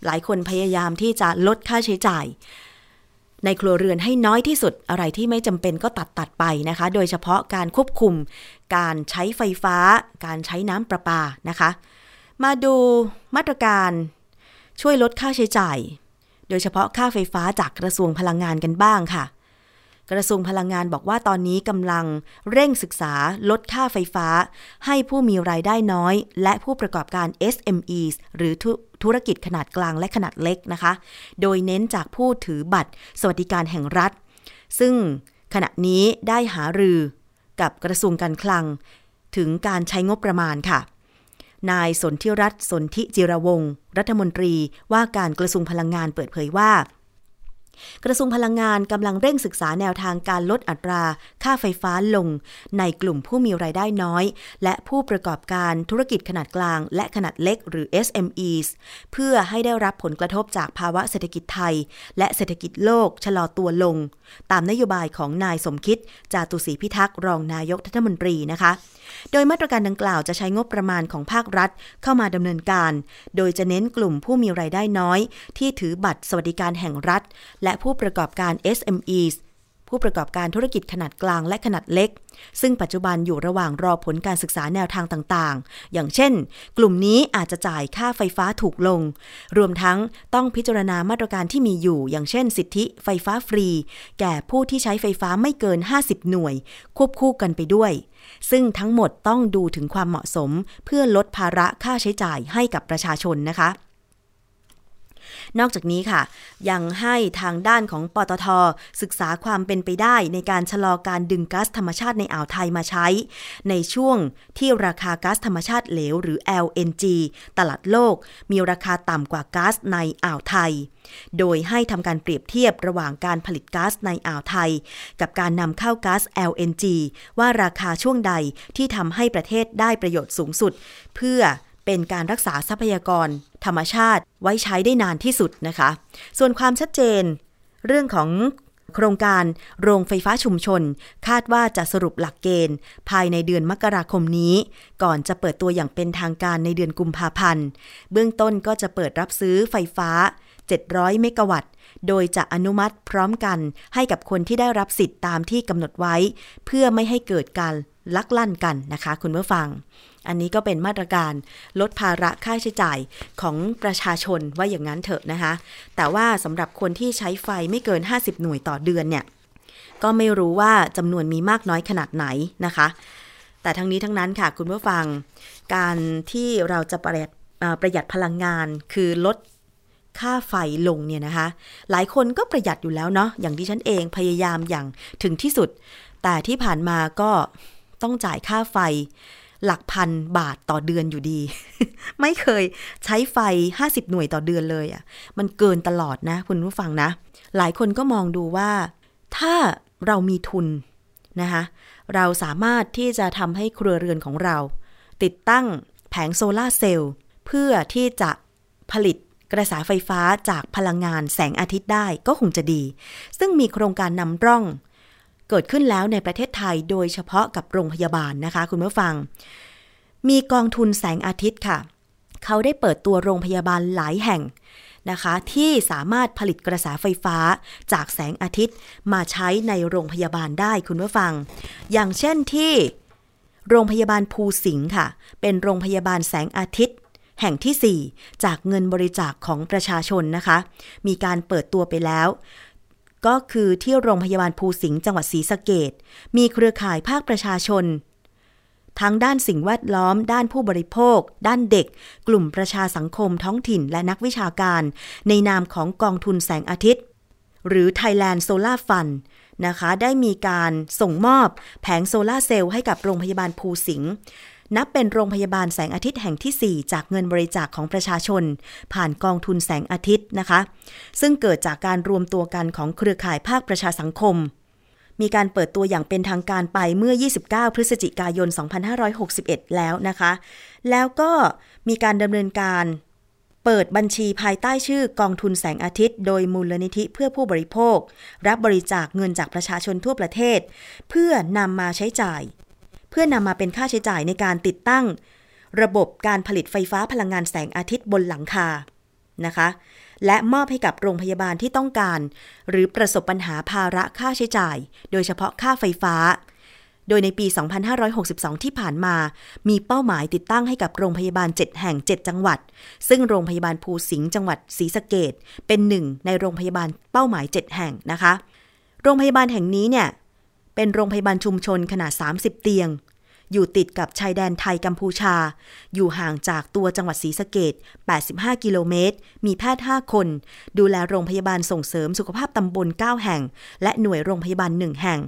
หลายคนพยายามที่จะลดค่าใช้จ่าย ในครัวเรือนให้น้อยที่สุดอะไรที่ไม่จำเป็นก็ตัดตัดไปนะคะ โดยเฉพาะการควบคุม การใช้ไฟฟ้า การใช้น้ำประปานะคะ มาดูมาตรการช่วยลดค่าใช้จ่าย โดยเฉพาะค่าไฟฟ้าจากกระทรวงพลังงานกันบ้างค่ะ กระทรวงพลังงานบอกว่าตอนนี้กำลังเร่งศึกษาลดค่าไฟฟ้า ให้ผู้มีรายได้น้อย และผู้ประกอบการ SMEs หรือธุรกิจขนาดกลางและขนาดเล็กนะคะ โดยเน้นจากผู้ถือบัตรสวัสดิการแห่งรัฐ ซึ่งขณะนี้ได้หารือกับกระทรวงการคลัง ถึงการใช้งบประมาณค่ะนายสนธิรัตน์สนธิจิรวงรัฐมนตรีว่าการกระทรวงพลังงานเปิดเผยว่า กระทรวงพลังงานกำลังเร่งศึกษาแนวทางการลดอัตรา ค่าไฟฟ้าลง ในกลุ่มผู้มีรายได้น้อย และผู้ประกอบการธุรกิจขนาดกลาง และขนาดเล็กหรือ SMEs เพื่อให้ได้รับผลกระทบจากภาวะเศรษฐกิจไทย และเศรษฐกิจโลกชะลอตัวลง ตามนโยบายของนายสมคิด จาตุศรีพิทักษ์รองนายกรัฐมนตรีนะคะ โดยมาตรการดังกล่าวจะใช้งบประมาณของภาครัฐเข้ามาดำเนินการ โดยจะเน้นกลุ่มผู้มีรายได้น้อย ที่ถือบัตรสวัสดิการแห่งรัฐ และผู้ประกอบการ SMEs ผู้ประกอบการธุรกิจขนาดกลางและขนาดเล็ก ซึ่งปัจจุบันอยู่ระหว่างรอผลการศึกษาแนวทางต่างๆ อย่างเช่น กลุ่มนี้อาจจะจ่ายค่าไฟฟ้าถูกลง รวมทั้งต้องพิจารณามาตรการที่มีอยู่ อย่างเช่น สิทธิไฟฟ้าฟรี แก่ผู้ที่ใช้ไฟฟ้าไม่เกิน 50 หน่วย ควบคู่กันไปด้วย ซึ่งทั้งหมดต้องดูถึงความเหมาะสม เพื่อลดภาระค่าใช้จ่ายให้กับประชาชนนะคะ นอกจากนี้ค่ะ ยังให้ทางด้านของปตท ศึกษาความเป็นไปได้ในการชะลอการดึงก๊าซธรรมชาติในอ่าวไทยมาใช้ ในช่วงที่ราคาก๊าซธรรมชาติเหลวหรือ LNG ตลาดโลก มีราคาต่ำกว่าก๊าซในอ่าวไทย โดยให้ทำการเปรียบเทียบระหว่างการผลิตก๊าซในอ่าวไทย กับการนำเข้าก๊าซ LNG ว่าราคาช่วงใดที่ทำให้ประเทศได้ประโยชน์สูงสุด เพื่อ เป็นการรักษาทรัพยากร ธรรมชาติไว้ใช้ได้นานที่สุดนะคะ ส่วนความชัดเจน เรื่องของโครงการโรงไฟฟ้าชุมชน คาดว่าจะสรุปหลักเกณฑ์ ภายในเดือนมกราคมนี้ ก่อนจะเปิดตัวอย่างเป็นทางการในเดือนกุมภาพันธ์ เบื้องต้นก็จะเปิดรับซื้อไฟฟ้า 700 เมกะวัตต์ โดยจะอนุมัติพร้อมกันให้กับคนที่ได้รับสิทธิ์ตามที่กำหนดไว้ เพื่อไม่ให้เกิดการลักลั่นกันนะคะ คุณผู้ฟัง อันนี้ก็เป็นมาตรการลดภาระค่าใช้จ่ายของประชาชนว่าอย่างนั้นเถอะนะคะ แต่ว่าสำหรับคนที่ใช้ไฟไม่เกิน 50 หน่วยต่อเดือนเนี่ย ก็ไม่รู้ว่าจำนวนมีมากน้อยขนาดไหนนะคะ แต่ทั้งนี้ทั้งนั้นค่ะคุณผู้ฟัง การที่เราจะประหยัดประหยัดพลังงานคือลดค่าไฟลงเนี่ยนะคะ หลายคนก็ประหยัดอยู่แล้วเนาะ อย่างที่ฉันเองพยายามอย่างถึงที่สุด แต่ที่ผ่านมาก็ต้องจ่ายค่าไฟ หลักพันบาทต่อเดือนอยู่ดี ไม่เคยใช้ไฟ 50 หน่วยต่อเดือนเลยอะ่ะ มันเกินตลอดนะคุณผู้ฟังนะ หลายคนก็มองดูว่า ถ้าเรามีทุนนะคะเราสามารถที่จะทำให้ครัวเรือนของเรา ติดตั้งแผงโซลาร์เซลล์เพื่อที่จะผลิตกระแสไฟฟ้าจากพลังงานแสงอาทิตย์ได้ก็คงจะดี ซึ่งมีโครงการนำร่อง เกิดขึ้นแล้วในประเทศไทยโดยเฉพาะกับโรงพยาบาลนะคะ คุณผู้ฟัง มีกองทุนแสงอาทิตย์ค่ะ เขาได้เปิดตัวโรงพยาบาลหลายแห่งนะคะ ที่สามารถผลิตกระแสไฟฟ้าจากแสงอาทิตย์มาใช้ในโรงพยาบาลได้คุณผู้ฟัง อย่างเช่นที่โรงพยาบาลภูสิงห์ค่ะ เป็นโรงพยาบาลแสงอาทิตย์ แห่งที่ 4 จากเงินบริจาคของประชาชนนะคะ มีการเปิดตัวไปแล้ว ก็คือที่โรงพยาบาลภูสิงห์จังหวัดศรีสะเกดมีเครือข่ายภาคประชาชน ทั้งด้านสิ่งแวดล้อม ด้านผู้บริโภค ด้านเด็ก กลุ่มประชาสังคมท้องถิ่นและนักวิชาการ ในนามของกองทุนแสงอาทิตย์ หรือ Thailand Solar Fund นะคะ ได้มีการส่งมอบแผงโซลาเซลล์ให้กับโรงพยาบาลภูสิงห์ นับเป็นโรงพยาบาลแสงอาทิตย์แห่งที่ 4 จากเงินบริจาคของประชาชน ผ่านกองทุนแสงอาทิตย์นะคะ ซึ่งเกิดจากการรวมตัวกันของเครือข่ายภาคประชาสังคม มีการเปิดตัวอย่างเป็นทางการไปเมื่อ 29 พฤศจิกายน 2561 แล้วนะคะ แล้วก็มีการดำเนินการเปิดบัญชีภายใต้ชื่อกองทุนแสงอาทิตย์ โดยมูลนิธิเพื่อผู้บริโภค รับบริจาคเงินจากประชาชนทั่วประเทศ เพื่อนำมาใช้จ่าย พื่อนำมาเป็นค่าใช้จ่ายในการติดตั้ง ระบบการผลิตไฟฟ้าพลังงานแสงอาทิตย์บนหลังคานะคะ และมอบให้กับโรงพยาบาลที่ต้องการ หรือประสบปัญหาภาระค่าใช้จ่าย โดยเฉพาะค่าไฟฟ้า โดยในปี 2562 ที่ผ่านมา มีเป้าหมายติดตั้งให้กับโรงพยาบาล 7 แห่ง 7 จังหวัด ซึ่งโรงพยาบาลภูสิงห์จังหวัดศรีสะเกดเป็นหนึ่งในโรงพยาบาลเป้าหมาย 7 แห่งนะคะ โรงพยาบาลแห่งนี้เนี่ยเป็นโรงพยาบาลชุมชนขนาด 30 เตียง อยู่ติดกับชายแดนไทยกัมพูชา อยู่ห่างจากตัวจังหวัดศรีสะเกด85 กิโลเมตร มีแพทย์ 5 คน ดูแลโรงพยาบาลส่งเสริมสุขภาพตำบล 9 แห่ง และหน่วยโรงพยาบาล 1 แห่ง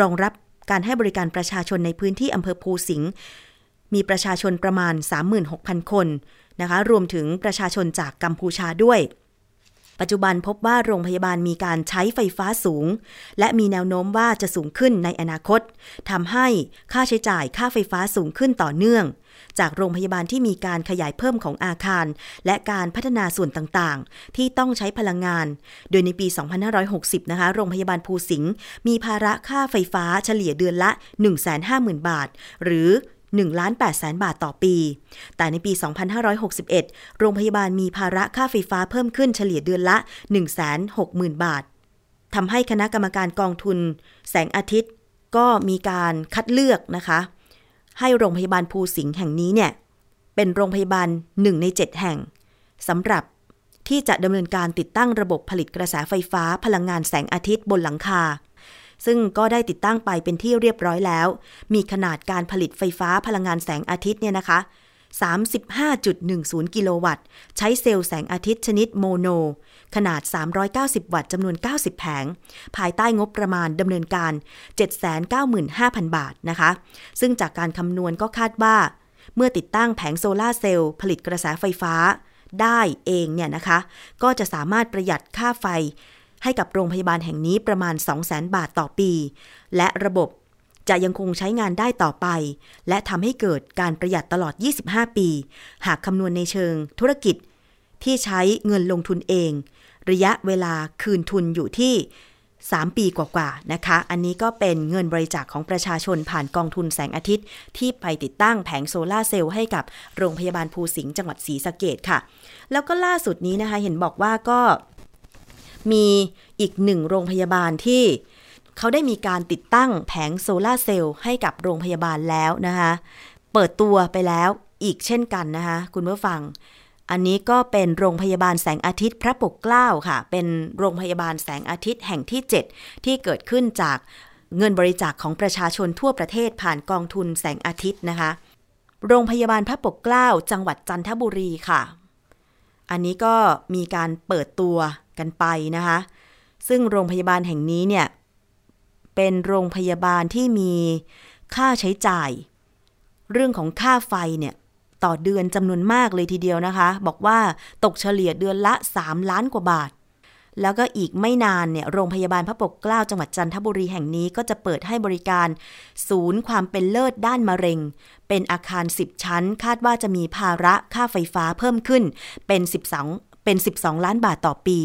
รองรับการให้บริการประชาชนในพื้นที่อำเภอภูสิงห์มีประชาชนประมาณ 36,000 คนนะคะ รวมถึงประชาชนจากกัมพูชาด้วย ปัจจุบันพบว่าโรงพยาบาลมีการใช้ไฟฟ้าสูง และมีแนวโน้มว่าจะสูงขึ้นในอนาคตทำให้ค่าใช้จ่ายค่าไฟฟ้าสูงขึ้นต่อเนื่อง จากโรงพยาบาลที่มีการขยายเพิ่มของอาคาร และการพัฒนาส่วนต่างๆ ที่ต้องใช้พลังงาน โดยในปี 2560 นะคะ โรงพยาบาลภูสิงห์มีภาระค่าไฟฟ้าเฉลี่ยเดือนละ 150,000 บาท หรือ 1ล้าน8แสนบาทต่อปี แต่ในปี 2561 โรงพยาบาลมีภาระค่าไฟฟ้าเพิ่มขึ้นเฉลี่ยเดือนละ 160,000 บาท ทำให้คณะกรรมการกองทุน แสงอาทิตย์ ก็มีการคัดเลือกนะคะ ให้โรงพยาบาลภูสิงห์แห่งนี้เนี่ย เป็นโรงพยาบาล 1 ใน 7 แห่งสำหรับที่จะดำเนินการติดตั้งระบบผลิตกระแสไฟฟ้าพลังงานแสงอาทิตย์บนหลังคา ซึ่งก็ได้ติดตั้งไปเป็นที่เรียบร้อยแล้ว มีขนาดการผลิตไฟฟ้าพลังงานแสงอาทิตย์เนี่ยนะคะ35.10 กิโลวัตต์ ใช้เซลล์แสงอาทิตย์ชนิดโมโน ขนาด 390 วัตต์จำนวน 90 แผง ภายใต้งบประมาณดำเนินการ 795,000 บาทนะคะ ซึ่งจากการคำนวณก็คาดว่า เมื่อติดตั้งแผงโซลาร์เซลล์ผลิตกระแสไฟฟ้าได้เองเนี่ยนะคะ ก็จะสามารถประหยัดค่าไฟ ให้กับโรงพยาบาลแห่งนี้ประมาณ 200,000 บาทต่อปี และระบบจะยังคงใช้งานได้ต่อไป และทำให้เกิดการประหยัดตลอด 25 ปี หากคำนวณในเชิงธุรกิจ ที่ใช้เงินลงทุนเอง ระยะเวลาคืนทุนอยู่ที่ 3 ปีกว่าๆนะคะ อันนี้ก็เป็นเงินบริจาคของประชาชนผ่านกองทุนแสงอาทิตย์ ที่ไปติดตั้งแผงโซลาร์เซลล์ให้กับโรงพยาบาลภูสิงห์จังหวัดศรีสะเกดค่ะ แล้วก็ล่าสุดนี้นะคะเห็นบอกว่าก็ มีอีกหนึ่งโรงพยาบาลที่เขาได้มีการติดตั้งแผงโซลาร์เซลล์ให้กับโรงพยาบาลแล้วนะคะเปิดตัวไปแล้วอีกเช่นกันนะคะคุณผู้ฟัง อันนี้ก็เป็นโรงพยาบาลแสงอาทิตย์พระปกเกล้าค่ะ เป็นโรงพยาบาลแสงอาทิตย์แห่งที่ 7 ที่เกิดขึ้นจากเงินบริจาคของประชาชนทั่วประเทศผ่านกองทุนแสงอาทิตย์นะคะ โรงพยาบาลพระปกเกล้า จังหวัดจันทบุรีค่ะ อันนี้ก็มีการเปิดตัว กันไปนะคะ ซึ่งโรงพยาบาลแห่งนี้เนี่ย เป็นโรงพยาบาลที่มีค่าใช้จ่าย เรื่องของค่าไฟเนี่ยต่อเดือนจำนวนมากเลยทีเดียวนะคะ บอกว่าตกเฉลี่ยเดือนละ 3 ล้านกว่าบาท แล้วก็อีกไม่นานเนี่ยโรงพยาบาลพระปกเกล้าจังหวัดจันทบุรีแห่งนี้ก็จะเปิดให้บริการ ศูนย์ความเป็นเลิศด้านมะเร็ง เป็นอาคาร 10 ชั้น คาดว่าจะมีภาระค่าไฟฟ้าเพิ่มขึ้นเป็น 12 เป็น 12 ล้านบาทต่อปี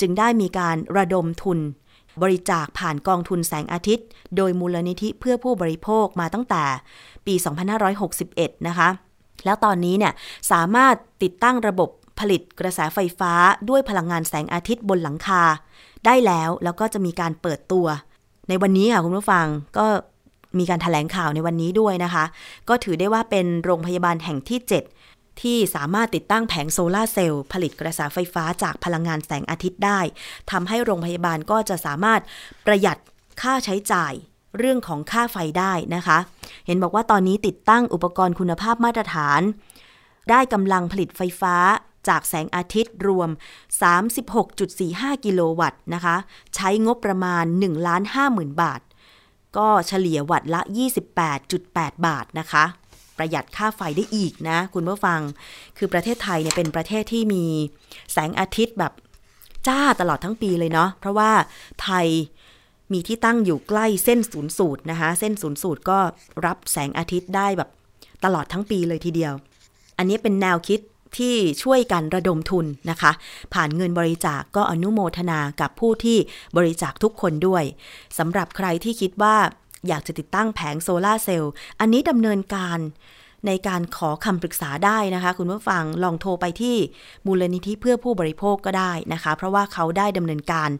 จึงได้มีการระดมทุน บริจาคผ่านกองทุนแสงอาทิตย์ โดยมูลนิธิเพื่อผู้บริโภคมาตั้งแต่ปี 2561 นะคะ แล้วตอนนี้เนี่ยสามารถติดตั้งระบบผลิตกระแสไฟฟ้าด้วยพลังงานแสงอาทิตย์บนหลังคา ได้แล้วแล้วก็จะมีการเปิดตัว ในวันนี้ค่ะคุณผู้ฟังก็มีการถแถลงข่าวในวันนี้ด้วยนะคะ ก็ถือได้ว่าเป็นโรงพยาบาลแห่งที่ 7 ที่สามารถติดตั้งแผงโซลาร์เซลล์ผลิตกระแสไฟฟ้าจากพลังงานแสงอาทิตย์ได้ทำให้โรงพยาบาลก็จะสามารถประหยัดค่าใช้จ่ายเรื่องของค่าไฟได้นะคะ เห็นบอกว่าตอนนี้ติดตั้งอุปกรณ์คุณภาพมาตรฐาน ได้กำลังผลิตไฟฟ้าจากแสงอาทิตย์รวม 36.45 กิโลวัตต์นะคะ ใช้งบประมาณ 1 ล้าน 50,000 บาท ก็เฉลี่ยวัตต์ละ 28.8 บาทนะคะ ประหยัดค่าไฟได้อีกนะ คุณผู้ฟัง คือประเทศไทยเนี่ยเป็นประเทศที่มีแสงอาทิตย์แบบจ้าตลอดทั้งปีเลยเนาะ เพราะว่าไทยมีที่ตั้งอยู่ใกล้เส้นศูนย์สูตรนะคะ เส้นศูนย์สูตรก็รับแสงอาทิตย์ได้แบบตลอดทั้งปีเลยทีเดียว อันนี้เป็นแนวคิดที่ช่วยกันระดมทุนนะคะ ผ่านเงินบริจาคกก็อนุโมทนากับผู้ที่บริจาคทุกคนด้วยสำหรับใครที่คิดว่า อยากจะติดตั้งแผงโซลาเซลล์อันนี้ดำเนินการในการขอคำปรึกษาได้นะคะ คุณผู้ฟังลองโทรไปที่มูลนิธิเพื่อผู้บริโภคก็ได้นะคะ เพราะว่าเขาได้ดำเนินการ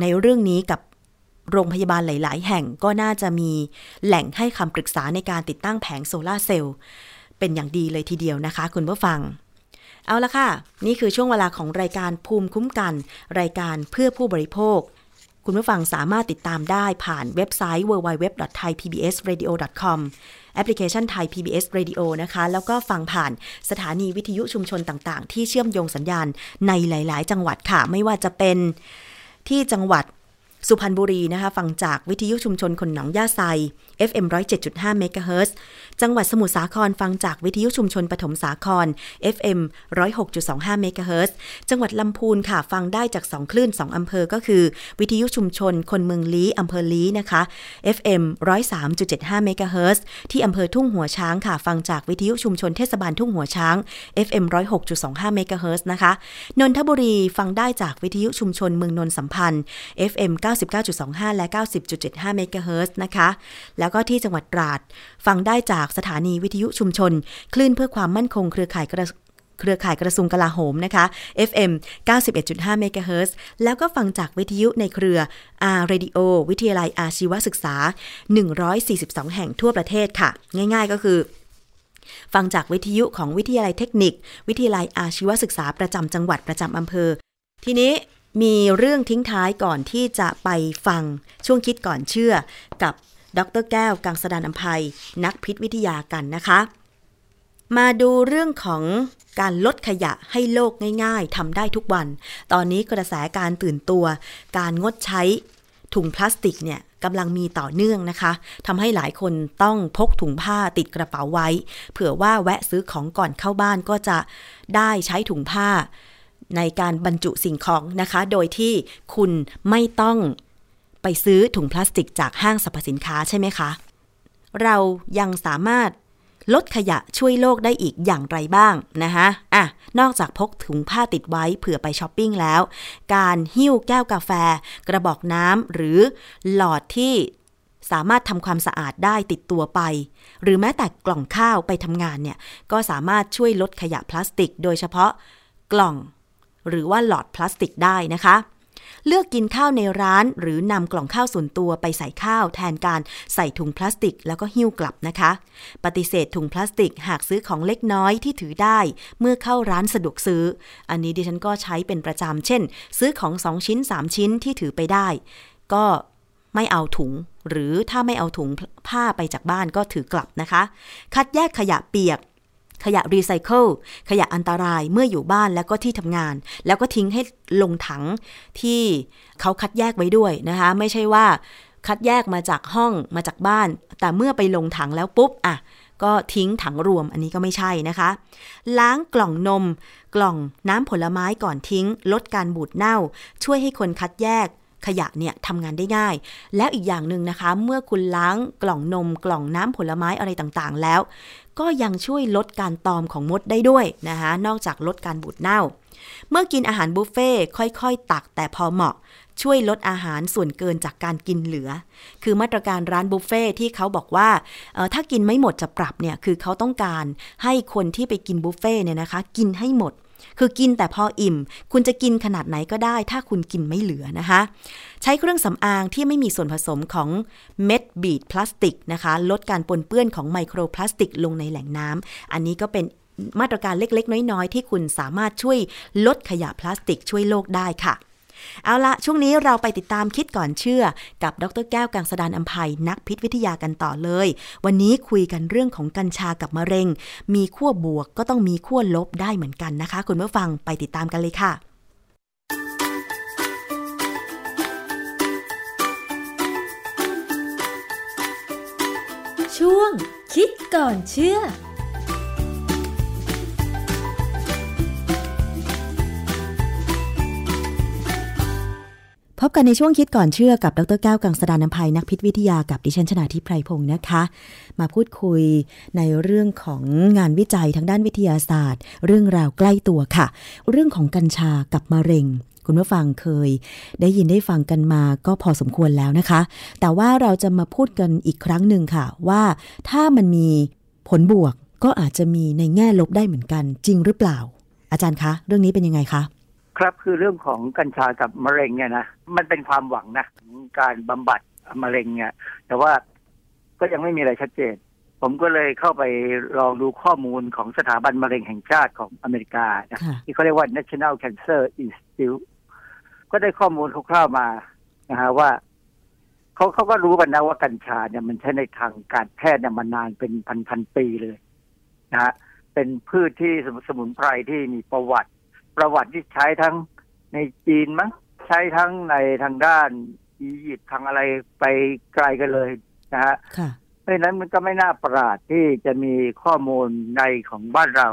ในเรื่องนี้กับโรงพยาบาลหลาย ๆ แห่งก็น่าจะมีแหล่งให้คำปรึกษาในการติดตั้งแผงโซลาเซลล์เป็นอย่างดีเลยทีเดียวนะคะ คุณผู้ฟัง เอาละค่ะ นี่คือช่วงเวลาของรายการภูมิคุ้มกัน รายการเพื่อผู้บริโภค คุณผู้ฟังสามารถติดตามได้ผ่านเว็บไซต์ www.thaipbsradio.com แอปพลิเคชันไทย PBS Radio นะคะ แล้วก็ฟังผ่านสถานีวิทยุชุมชนต่างๆ ที่เชื่อมโยงสัญญาณในหลาย ๆ จังหวัดค่ะ ไม่ว่าจะเป็นที่จังหวัด สุพรรณบุรีนะคะฟังจากวิทยุชุมชนคนหนองย่าไซ FM 107.5เมกะเฮิรตซ์จังหวัดสมุทรสาครฟังจากวิทยุชุมชนปฐมสาคร FM 106.25เมกะเฮิรตซ์จังหวัดลำพูนค่ะฟังได้จาก2คลื่น 2 อำเภอก็คือ วิทยุชุมชนคนเมืองลี้อำเภอลี้นะคะ FM 103.75เมกะเฮิรตซ์ที่อำเภอทุ่งหัวช้างค่ะฟังจากวิทยุชุมชนเทศบาลทุ่งหัวช้าง FM 106.25เมกะเฮิรตซ์นะคะนนทบุรีฟังได้จากวิทยุชุมชนเมืองนนสัมพันธ์ FM 99.25 และ 90.75 เมกะเฮิรตซ์นะคะ แล้วก็ที่จังหวัดตราด ฟังได้จากสถานีวิทยุชุมชน คลื่นเพื่อความมั่นคงเครือข่ายกระเครือข่ายกระทรวงกลาโหมนะคะ FM 91.5เมกะเฮิรตซ์แล้วก็ฟังจากวิทยุในเครือ R Radio วิทยาลัยอาชีวศึกษา 142 แห่งทั่วประเทศค่ะ ง่ายๆก็คือ ฟังจากวิทยุของวิทยาลัยเทคนิค วิทยาลัยอาชีวศึกษาประจำจังหวัดประจำอำเภอ ทีนี้ มีเรื่องทิ้งท้ายก่อนที่จะไปฟังช่วงคิดก่อนเชื่อกับดรแก้วกังสดานอภัย นักพิษวิทยากันนะคะ มาดูเรื่องของการลดขยะให้โลกง่าย ๆทำได้ทุกวัน ตอนนี้กระแสการตื่นตัว การงดใช้ถุงพลาสติกเนี่ยกำลังมีต่อเนื่องนะคะทำให้หลายคนต้องพกถุงผ้าติดกระเป๋าไว้ เผื่อว่าแวะซื้อของก่อนเข้าบ้านก็จะได้ใช้ถุงผ้า ในการบรรจุสิ่งของนะคะ โดยที่คุณไม่ต้องไปซื้อถุงพลาสติกจากห้างสรรพสินค้าใช่ไหมคะ เรายังสามารถลดขยะช่วยโลกได้อีกอย่างไรบ้างนะคะอะ นอกจากพกถุงผ้าติดไว้เผื่อไปช้อปปิ้งแล้ว การหิ้วแก้วกาแฟ กระบอกน้ำหรือหลอดที่สามารถทำความสะอาดได้ติดตัวไป หรือแม้แต่กล่องข้าวไปทำงานเนี่ย ก็สามารถช่วยลดขยะพลาสติก โดยเฉพาะกล่อง หรือว่าหลอดพลาสติกได้นะคะ เลือกกินข้าวในร้านหรือนำกล่องข้าวส่วนตัวไปใส่ข้าวแทนการใส่ถุงพลาสติกแล้วก็หิ้วกลับนะคะ ปฏิเสธถุงพลาสติกหากซื้อของเล็กน้อยที่ถือได้เมื่อเข้าร้านสะดวกซื้อ อันนี้ดิฉันก็ใช้เป็นประจำเช่น ซื้อของ 2 ชิ้น 3 ชิ้นที่ถือไปได้ ก็ไม่เอาถุง หรือถ้าไม่เอาถุงผ้าไปจากบ้านก็ถือกลับนะคะ คัดแยกขยะเปียก ขยะรีไซเคิลขยะอันตรายเมื่ออยู่บ้านแล้วก็ที่ทำงาน แล้วก็ทิ้งให้ลงถังที่เขาคัดแยกไว้ด้วยนะคะ ไม่ใช่ว่าคัดแยกมาจากห้องมาจากบ้าน แต่เมื่อไปลงถังแล้วปุ๊บอะก็ทิ้งถังรวมอันนี้ก็ไม่ใช่นะคะ ล้างกล่องนม กล่องน้ำผลไม้ก่อนทิ้ง ลดการบูดเน่า ช่วยให้คนคัดแยก ขยะเนี่ยทำงานได้ง่าย แล้วอีกอย่างหนึ่งนะคะ เมื่อคุณล้างกล่องนมกล่องน้ำผลไม้อะไรต่างๆ แล้ว ก็ยังช่วยลดการตอมของมดได้ด้วยนะคะนอกจากลดการบูดเน่า เมื่อกินอาหารบุฟเฟ่ค่อยๆ ตักแต่พอเหมาะช่วยลดอาหารส่วนเกินจากการกินเหลือ คือมาตรการร้านบุฟเฟ่ที่เขาบอกว่า ถ้ากินไม่หมดจะปรับเนี่ย คือเขาต้องการให้คนที่ไปกินบุฟเฟ่เนี่ยนะคะ กินให้หมด คือกินแต่พออิ่ม คุณจะกินขนาดไหนก็ได้ ถ้าคุณกินไม่เหลือนะคะ ใช้เครื่องสำอางที่ไม่มีส่วนผสมของเม็ดบีดพลาสติกนะคะ ลดการปนเปื้อนของไมโครพลาสติกลงในแหล่งน้ำอันนี้ก็เป็นมาตรการเล็กๆ น้อยๆ ที่คุณสามารถช่วยลดขยะพลาสติกช่วยโลกได้ค่ะ เอาละช่วงนี้เราไปติดตามคิดก่อนเชื่อ กับดรแก้วกังสดานอัมภัยนักพิษวิทยากันต่อเลย วันนี้คุยกันเรื่องของกัญชากับมะเร็ง มีขั้วบวกก็ต้องมีขั้วลบได้เหมือนกันนะคะ คุณผู้ฟังไปติดตามกันเลยค่ะช่วงคิดก่อนเชื่อ พบกันในช่วงคิดก่อนเชื่อกับดรแก้วกังสดานนภัยนักพิษวิทยากับดิฉันชนาทิพไพรพงศ์นะคะ มาพูดคุยในเรื่องของงานวิจัยทางด้านวิทยาศาสตร์ เรื่องราวใกล้ตัวค่ะ เรื่องของกัญชากับมะเร็ง คุณผู้ฟังเคย ได้ยินได้ฟังกันมาก็พอสมควรแล้วนะคะ แต่ว่าเราจะมาพูดกันอีกครั้งหนึ่งค่ะ ว่าถ้ามันมีผลบวกก็อาจจะมีในแง่ลบได้เหมือนกันจริงหรือเปล่า อาจารย์คะ เรื่องนี้เป็นยังไงคะ ครับคือเรื่องของกัญชากับมะเร็งเนี่ยนะมันเป็นความหวังนะการบำบัดมะเร็งเนี่ยแต่ว่าก็ยังไม่มีอะไรชัดเจน ผมก็เลยเข้าไปลองดูข้อมูลของสถาบันมะเร็งแห่งชาติของอเมริกานะที่เขาเรียกว่า National Cancer Institute ก็ได้ข้อมูลคร่าวๆมานะฮะว่าเขาเขาก็รู้กันนะว่ากัญชาเนี่ยมันใช้ในทางการแพทย์เนี่ยมานานเป็นพันๆปีเลยนะฮะเป็นพืชที่สมุนไพรที่มีประวัติ ประวัติที่ใช้ทั้งในจีนมั้งใช้ทั้งในทางด้านอียิปต์ทางอะไรไปไกลกันเลยนะฮะเพราะนั้นมันก็ไม่น่าประหลาดที่จะมีข้อมูลในของบ้านเรา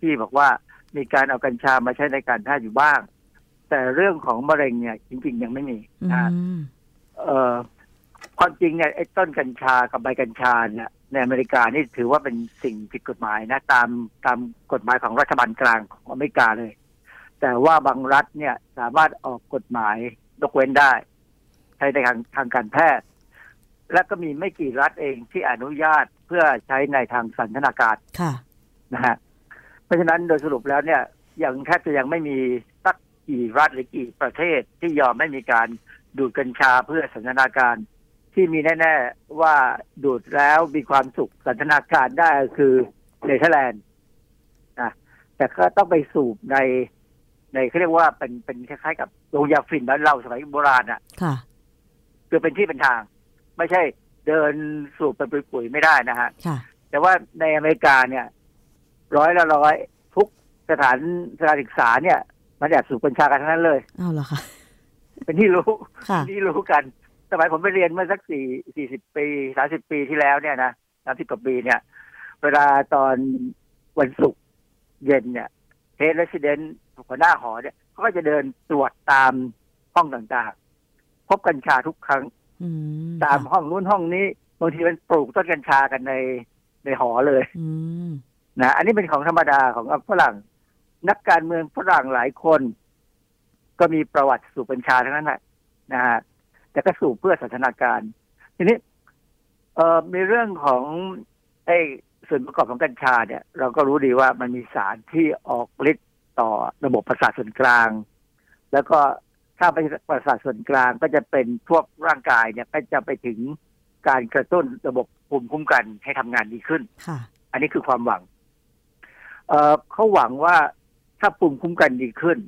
ที่บอกว่ามีการเอากัญชามาใช้ในการแพทย์อยู่บ้าง แต่เรื่องของมะเร็งเนี่ย จริง ๆ ยังไม่มีนะเอ่อความจริงเนี่ยไอ้ต้นกัญชากับใบกัญชาเนี่ยในอเมริกานี่ถือว่าเป็นสิ่งผิดกฎหมายนะ ตามตามกฎหมายของรัฐบาลกลางของอเมริกาเลย แต่ว่าบางรัฐเนี่ยสามารถออกกฎหมายยกเว้นได้ ใช้ในทางทางการแพทย์ และก็มีไม่กี่รัฐเองที่อนุญาตเพื่อใช้ในทางสันทนาการค่ะนะฮะเพราะฉะนั้นโดยสรุปแล้วเนี่ยยังแทบจะยังไม่มีสักกี่รัฐหรือกี่ประเทศที่ยอมไม่มีการดูดกัญชาเพื่อสันทนาการที่มีแน่ ๆ ว่าดูดแล้วมีความสุขสันทนาการได้คือเนเธอร์แลนด์นะแต่ก็ต้องไปสูบใน ในเขาเรียกว่าเป็นเป็นคล้ายๆ กับโรงยาฝิ่นบ้านเราสมัยโบราณอะ ค่ะ คือเป็นที่เป็นทาง ไม่ใช่เดินสูบเป็นปุ๋ยไม่ได้นะฮะแต่ว่าในอเมริกาเนี่ย ร้อยละร้อยทุกสถานสถานศึกษาเนี่ย มันแอบสูบกัญชากันทั้งนั้นเลยอ้าวเหรอคะเป็นที่รู้ที่รู้กัน สมัยผมไปเรียนเมื่อสักสี่สี่สิบปีสาสิบปีที่แล้วเนี่ยนะสามสิบกว่าปีเนี่ย เวลาตอนวันศุกร์เย็นเนี่ยเฮดเรสซิเดนต์ หัวหน้าหอเนี่ยเขาก็จะเดินตรวจตามห้องต่างๆ พบกัญชาทุกครั้งตามห้องนู้นห้องนี้บางทีมันปลูกต้นกัญชากันในในหอเลยนะอันนี้เป็นของธรรมดาของฝรั่ง นักการเมืองฝรั่งหลายคน ก็มีประวัติสูบกัญชาทั้งนั้นแหละนะฮะแต่ก็สูบเพื่อสันทนาการ ทีนี้ เอ่อมีเรื่องของไอ้ส่วนประกอบของกัญชาเนี่ย เราก็รู้ดีว่ามันมีสารที่ออกฤทธิ์ ต่อระบบประสาทส่วนกลาง แล้วก็ถ้าไปประสาทส่วนกลางก็จะเป็นพวกร่างกายเนี่ยก็จะไปถึงการกระตุ้นระบบภูมิคุ้มกันให้ทำงานดีขึ้นอันนี้คือความหวังเออเขาหวังว่าถ้าภูมิคุ้มกันดีขึ้น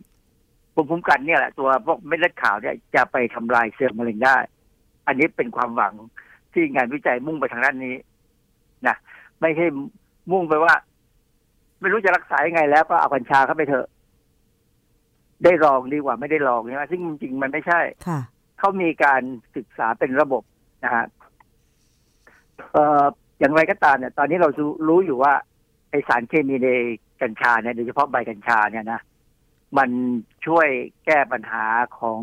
ภูมิคุ้มกันเนี่ยแหละตัวพวกเม็ดเลือดขาวเนี่ยจะไปทำลายเซลล์มะเร็งได้ อันนี้เป็นความหวังที่งานวิจัยมุ่งไปทางด้านนี้นะไม่ใช่มุ่งไปว่า ไม่รู้จะรักษายังไงแล้วก็เอากัญชาเข้าไปเถอะ ได้ลองดีกว่าไม่ได้ลองใช่ไหมซึ่งจริงๆมันไม่ใช่ค่ะเขามีการศึกษาเป็นระบบนะฮะเอ่ออย่างไรก็ตามเนี่ย ตอนนี้เรารู้อยู่ว่าไอสารเคมีในกัญชาเนี่ยโดยเฉพาะใบกัญชาเนี่ยนะมันช่วยแก้ปัญหาของ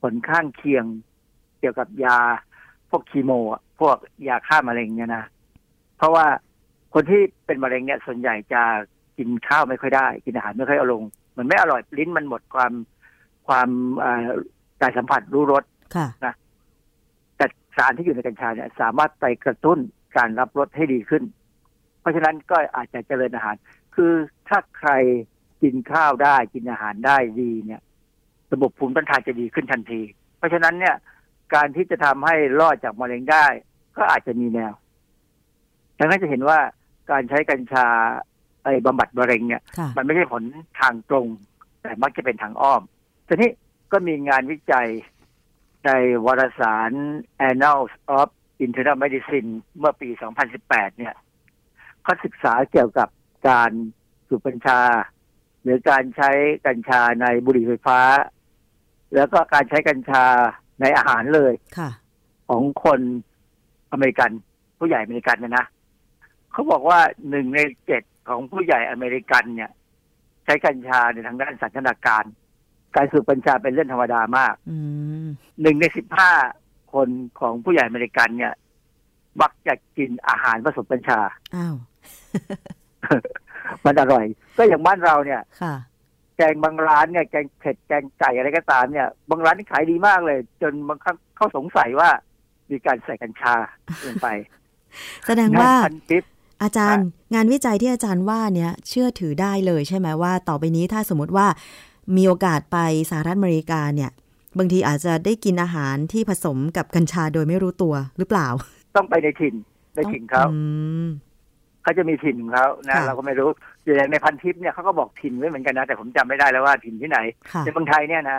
ผลข้างเคียง เกี่ยวกับยาพวกคีโมพวกยาฆ่ามะเร็งเนี่ยนะเพราะว่า คนที่เป็นมะเร็งเนี่ยส่วนใหญ่จะกินข้าวไม่ค่อยได้ กินอาหารไม่ค่อยเอาลงมันไม่อร่อยลิ้นมันหมดความความการสัมผัสรู้รสนะแต่สารที่อยู่ในกัญชาเนี่ย สามารถไปกระตุ้นการรับรสให้ดีขึ้น เพราะฉะนั้นก็อาจจะเจริญอาหาร คือถ้าใครกินข้าวได้กินอาหารได้ดีเนี่ย ระบบภูมิต้านทานจะดีขึ้นทันที เพราะฉะนั้นเนี่ย การที่จะทำให้รอดจากมะเร็งได้ ก็อาจจะมีแนวดังนั้นจะเห็นว่า การใช้กัญชาไอ้บำบัดมะเร็งเนี่ย มันไม่ใช่ผลทางตรง แต่มักจะเป็นทางอ้อมทีนี้ก็มีงานวิจัยในวารสาร Annals of Internal Medicine เมื่อปี 2018 เนี่ยเขาศึกษาเกี่ยวกับการสูบกัญชา หรือการใช้กัญชาในบุหรี่ไฟฟ้า แล้วก็การใช้กัญชาในอาหารเลยของคนอเมริกัน ผู้ใหญ่อเมริกันนะนะ เขาบอกว่าหนึ่งในเจ็ดของผู้ใหญ่อเมริกันเนี่ย ใช้กัญชาในทางด้านสันทนาการ การสูบกัญชาเป็นเรื่องธรรมดามากหนึ่งในสิบห้าคนของผู้ใหญ่อเมริกันเนี่ยมักจะกินอาหารผสมกัญชาอ้าวมันอร่อย ก็อย่างบ้านเราเนี่ยแกงบางร้านเนี่ยแกงเผ็ดแกงไก่อะไรก็ตามเนี่ย บางร้านนี่ขายดีมากเลย จนบางครั้งเขาสงสัยว่ามีการใส่กัญชาลงไป แสดงว่า อาจารย์งานวิจัยที่อาจารย์ว่าเนี่ยเชื่อถือได้เลยใช่ไหมว่า ต่อไปนี้ถ้าสมมติว่ามีโอกาสไปสหรัฐอเมริกาเนี่ย บางทีอาจจะได้กินอาหารที่ผสมกับกัญชาโดยไม่รู้ตัวหรือเปล่า ต้องไปในถิ่นในถิ่นเขาเขาจะมีถิ่นของเขานะเราก็ไม่รู้อย่างในพันทิปเนี่ยเขาก็บอกถิ่นไว้เหมือนกันนะแต่ผมจำไม่ได้แล้วว่าถิ่นที่ไหนในเมืองไทยเนี่ยนะ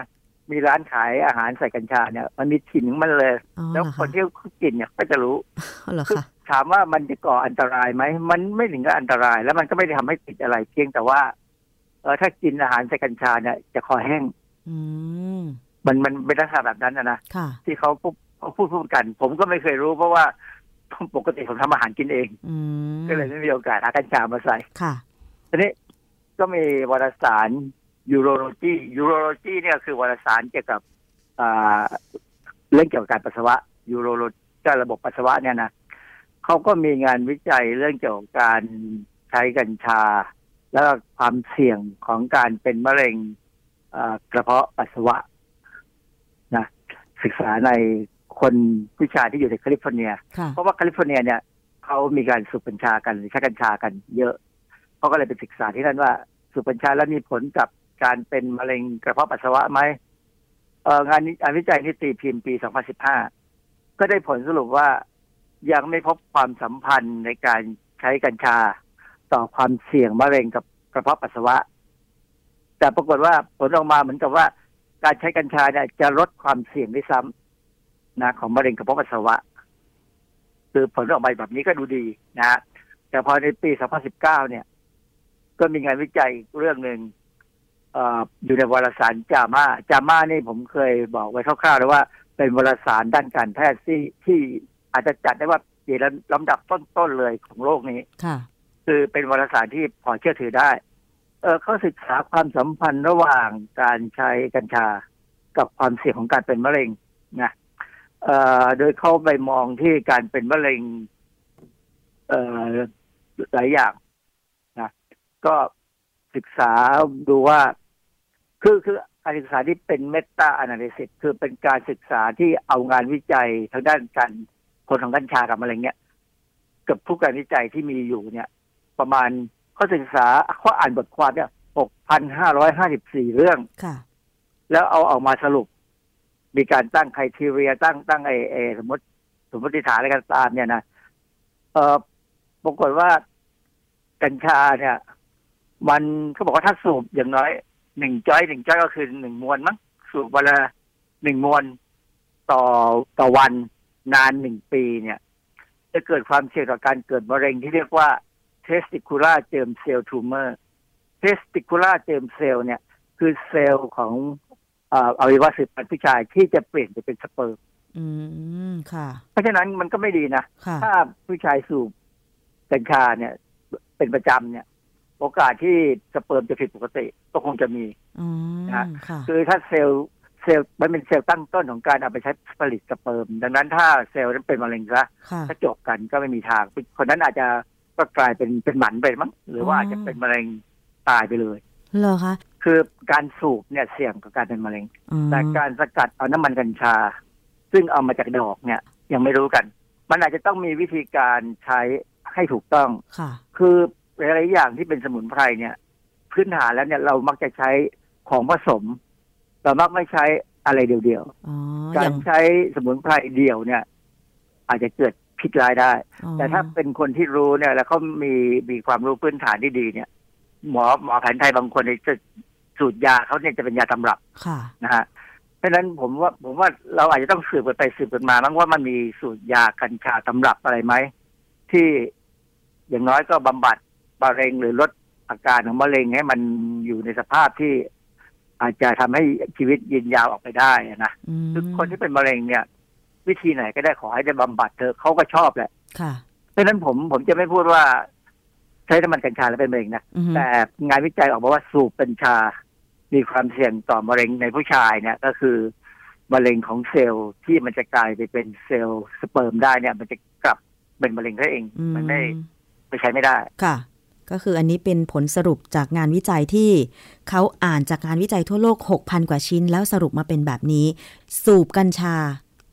มีร้านขายอาหารใส่กัญชาเนี่ยมันมีถิ่นของมันเลย แล้วคนที่กินเนี่ยก็จะรู้คือถามว่ามันจะก่ออันตรายไหมมันไม่ถึงกับอันตราย แล้วมันก็ไม่ได้ทำให้ติดอะไร เพียงแต่ว่า เออถ้ากินอาหารใส่กัญชาเนี่ยจะคอแห้งมันมันเป็นลักษณะแบบนั้นนะที่เขาพูดพูดพูดกัน ผมก็ไม่เคยรู้ เพราะว่าปกติผมทำอาหารกินเองก็เลยไม่มีโอกาสเอากัญชามาใส่ค่ะทีนี้ก็มีวารสาร urology urology เนี่ยคือวารสารเกี่ยวกับเรื่องเกี่ยวกับการปัสสาวะ urology ระบบปัสสาวะเนี่ยนะเขาก็มีงานวิจัยเรื่องเกี่ยวกับการใช้กัญชา แล้วความเสี่ยงของการเป็นมะเร็งกระเพาะปัสสาวะนะศึกษาในคนผู้ชายที่อยู่ในแคลิฟอร์เนีย เพราะว่าแคลิฟอร์เนียเนี่ยเขามีการสูบกัญชากันใช้กัญชากันเยอะเขาก็เลยไปศึกษาที่นั่นว่าสูบกัญชาแล้วมีผลกับ การเป็นมะเร็งกระเพาะปัสสาวะไหมเอองานงานวิจัยที่ตีพิมพ์ปี 2015 ก็ได้ผลสรุปว่ายังไม่พบความสัมพันธ์ในการใช้กัญชาต่อความเสี่ยงมะเร็งกับกระเพาะปัสสาวะ แต่ปรากฏว่าผลออกมาเหมือนกับว่า การใช้กัญชาเนี่ยจะลดความเสี่ยงได้ซ้ำนะของมะเร็งกระเพาะปัสสาวะ คือผลออกมาแบบนี้ก็ดูดีนะ แต่พอในปี 2019 เนี่ย ก็มีงานวิจัยเรื่องหนึ่ง อยู่ในวารสารจามาจามานี่ผมเคยบอกไว้คร่าวๆแล้วว่าเป็นวารสารด้านการแพทย์ที่ที่อาจจะจัดได้ว่าอยู่ลำดับต้นๆเลยของโลกนี้ค่ะ คือเป็นวารสารที่พอเชื่อถือได้ เออเขาศึกษาความสัมพันธ์ระหว่างการใช้กัญชา กับความเสี่ยงของการเป็นมะเร็งนะเอ่อโดยเขาไปมองที่การเป็นมะเร็ง เอ่อหลายอย่างนะก็ศึกษาดูว่า คือคือการศึกษาที่เป็น meta-analysis คือเป็นการศึกษาที่เอางานวิจัยทางด้านการคนของกัญชากับอะไรเงี้ยกับผู้การวิจัยที่มีอยู่เนี่ย ประมาณเขาศึกษาเขาอ่านบทความเนี่ยหกพันห้าร้อยห้าสิบสี่เรื่องค่ะ แล้วเอาออกมาสรุป มีการตั้ง criteria ตั้งตั้งไอ้เอ่อสมมติสมมติฐานอะไรกันตามเนี่ยนะเออปรากฏว่ากัญชาเนี่ย มันเขาบอกว่าถ้าสูบอย่างน้อย หนึ่งจ้อยหนึ่งจ้อยก็คือหนึ่งมวนมั้งสูบวันละหนึ่งมวนต่อต่อวันนานหนึ่งปีเนี่ย จะเกิดความเสี่ยงต่อการเกิดมะเร็งที่เรียกว่า testicular germ cell tumor testicular germ cell เนี่ย คือเซลล์ของอวัยวะสืบพันธุ์ผู้ชายที่จะเปลี่ยนไปเป็นสเปิร์มอืมค่ะ เพราะฉะนั้นมันก็ไม่ดีนะ ถ้าผู้ชายสูบกัญชาเนี่ย เป็นประจำเนี่ย โอกาสที่สเปิร์มจะผิดปกติก็คงจะมีนะคือถ้าเซลล์เซลล์มันเป็นเซลล์ตั้งต้นของการเอาไปใช้ผลิตสเปิร์ม ดังนั้นถ้าเซลล์นั้นเป็นมะเร็งซะถ้าจบกันก็ไม่มีทาง คนนั้นอาจจะก็กลายเป็นเป็นหมันไปมั้งหรือว่าอาจจะเป็นมะเร็งตายไปเลยเหรอคะคือการสูบเนี่ยเสี่ยงกับการเป็นมะเร็ง แต่การสกัดเอาน้ำมันกัญชา ซึ่งเอามาจากดอกเนี่ย ยังไม่รู้กัน มันอาจจะต้องมีวิธีการใช้ให้ถูกต้องค่ะ คือ หลายๆอย่างที่เป็นสมุนไพรเนี่ย พื้นฐานแล้วเนี่ยเรามักจะใช้ของผสม เรามักไม่ใช้อะไรเดียวๆการใช้สมุนไพรเดียวเนี่ย อาจจะเกิดพิษร้ายได้ แต่ถ้าเป็นคนที่รู้เนี่ย แล้วเขามีมีความรู้พื้นฐานที่ดีเนี่ย หมอหมอแผนไทยบางคนจะสูตรยาเขาเนี่ยจะเป็นยาตำรับนะฮะเพราะฉะนั้นผมว่าผมว่าเราอาจจะต้องสืบกันไปสืบกันมาบ้างว่ามันมีสูตรยากัญชาตำรับอะไรไหมที่อย่างน้อยก็บำบัด มะเร็งหรือลดอาการของมะเร็งให้มันอยู่ในสภาพที่อาจจะทำให้ชีวิตยืนยาวออกไปได้นะคือคนที่เป็นมะเร็งเนี่ย วิธีไหนก็ได้ขอให้ได้บำบัดเธอเขาก็ชอบแหละเพราะฉะนั้นผมผมจะไม่พูดว่าใช้น้ำมันกัญชาแล้วเป็นมะเร็งนะแต่งานวิจัยออกมาว่าสูบกัญชา มีความเสี่ยงต่อมะเร็งในผู้ชายเนี่ย ก็คือมะเร็งของเซลล์ที่มันจะกลายไปเป็นเซลล์สเปิร์มได้เนี่ย มันจะกลับเป็นมะเร็งได้เอง มันไม่ไปใช้ไม่ได้ค่ะ ก็คืออันนี้เป็นผลสรุปจากงานวิจัยที่เขาอ่านจากงานวิจัยทั่วโลก 6,000 กว่าชิ้น แล้วสรุปมาเป็นแบบนี้ สูบกัญชา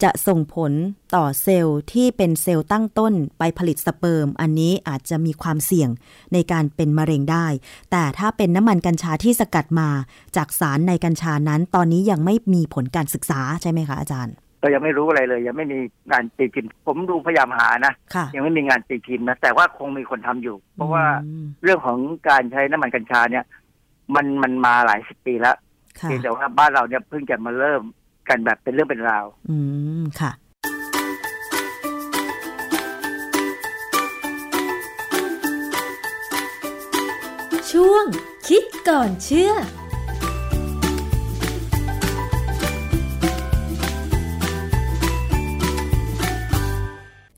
จะส่งผลต่อเซลล์ที่เป็นเซลล์ตั้งต้นไปผลิตสเปิร์ม อันนี้อาจจะมีความเสี่ยงในการเป็นมะเร็งได้ แต่ถ้าเป็นน้ำมันกัญชาที่สกัดมาจากสารในกัญชานั้น ตอนนี้ยังไม่มีผลการศึกษาใช่ไหมคะอาจารย์ เรายังไม่รู้อะไรเลย ยังไม่มีงานตีพิมพ์ผมดูพยายามหานะยังไม่มีงานตีพิมพ์นะแต่ว่าคงมีคนทำอยู่ เพราะว่าเรื่องของการใช้น้ำมันกัญชาเนี่ย มันมันมาหลายสิบปีแล้วเพียงแต่ว่าบ้านเราเนี่ยเพิ่งจะมาเริ่มกันแบบเป็นเรื่องเป็นราว อืมค่ะ ช่วงคิดก่อนเชื่อ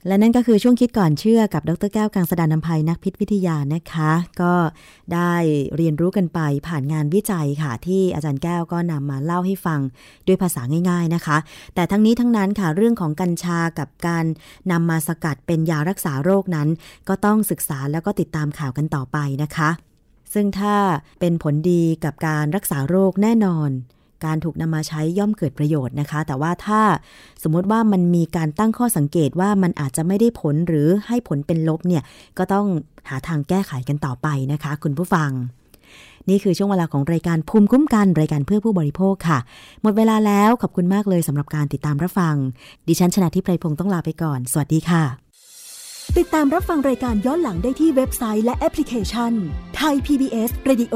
และนั่นก็คือช่วงคิดก่อนเชื่อกับดรแก้วกังสดานนภัยนักพิษวิทยานะคะ ก็ได้เรียนรู้กันไปผ่านงานวิจัยค่ะ ที่อาจารย์แก้วก็นำมาเล่าให้ฟังด้วยภาษาง่าย ๆนะคะ แต่ทั้งนี้ทั้งนั้นค่ะเรื่องของกัญชากับการนำมาสกัดเป็นยารักษาโรคนั้น ก็ต้องศึกษาแล้วก็ติดตามข่าวกันต่อไปนะคะ ซึ่งถ้าเป็นผลดีกับการรักษาโรคแน่นอน การถูกนำมาใช้ย่อมเกิดประโยชน์นะคะ แต่ว่าถ้าสมมติว่ามันมีการตั้งข้อสังเกตว่ามันอาจจะไม่ได้ผลหรือให้ผลเป็นลบเนี่ยก็ต้องหาทางแก้ไขกันต่อไปนะคะ คุณผู้ฟัง นี่คือช่วงเวลาของรายการภูมิคุ้มกันรายการเพื่อผู้บริโภคค่ะ หมดเวลาแล้วขอบคุณมากเลยสำหรับการติดตามรับฟัง ดิฉันชนะทิพไพรพงศ์ต้องลาไปก่อน สวัสดีค่ะ ติดตามรับฟังรายการย้อนหลังได้ที่เว็บไซต์และแอปพลิเคชันไทย PBS Radio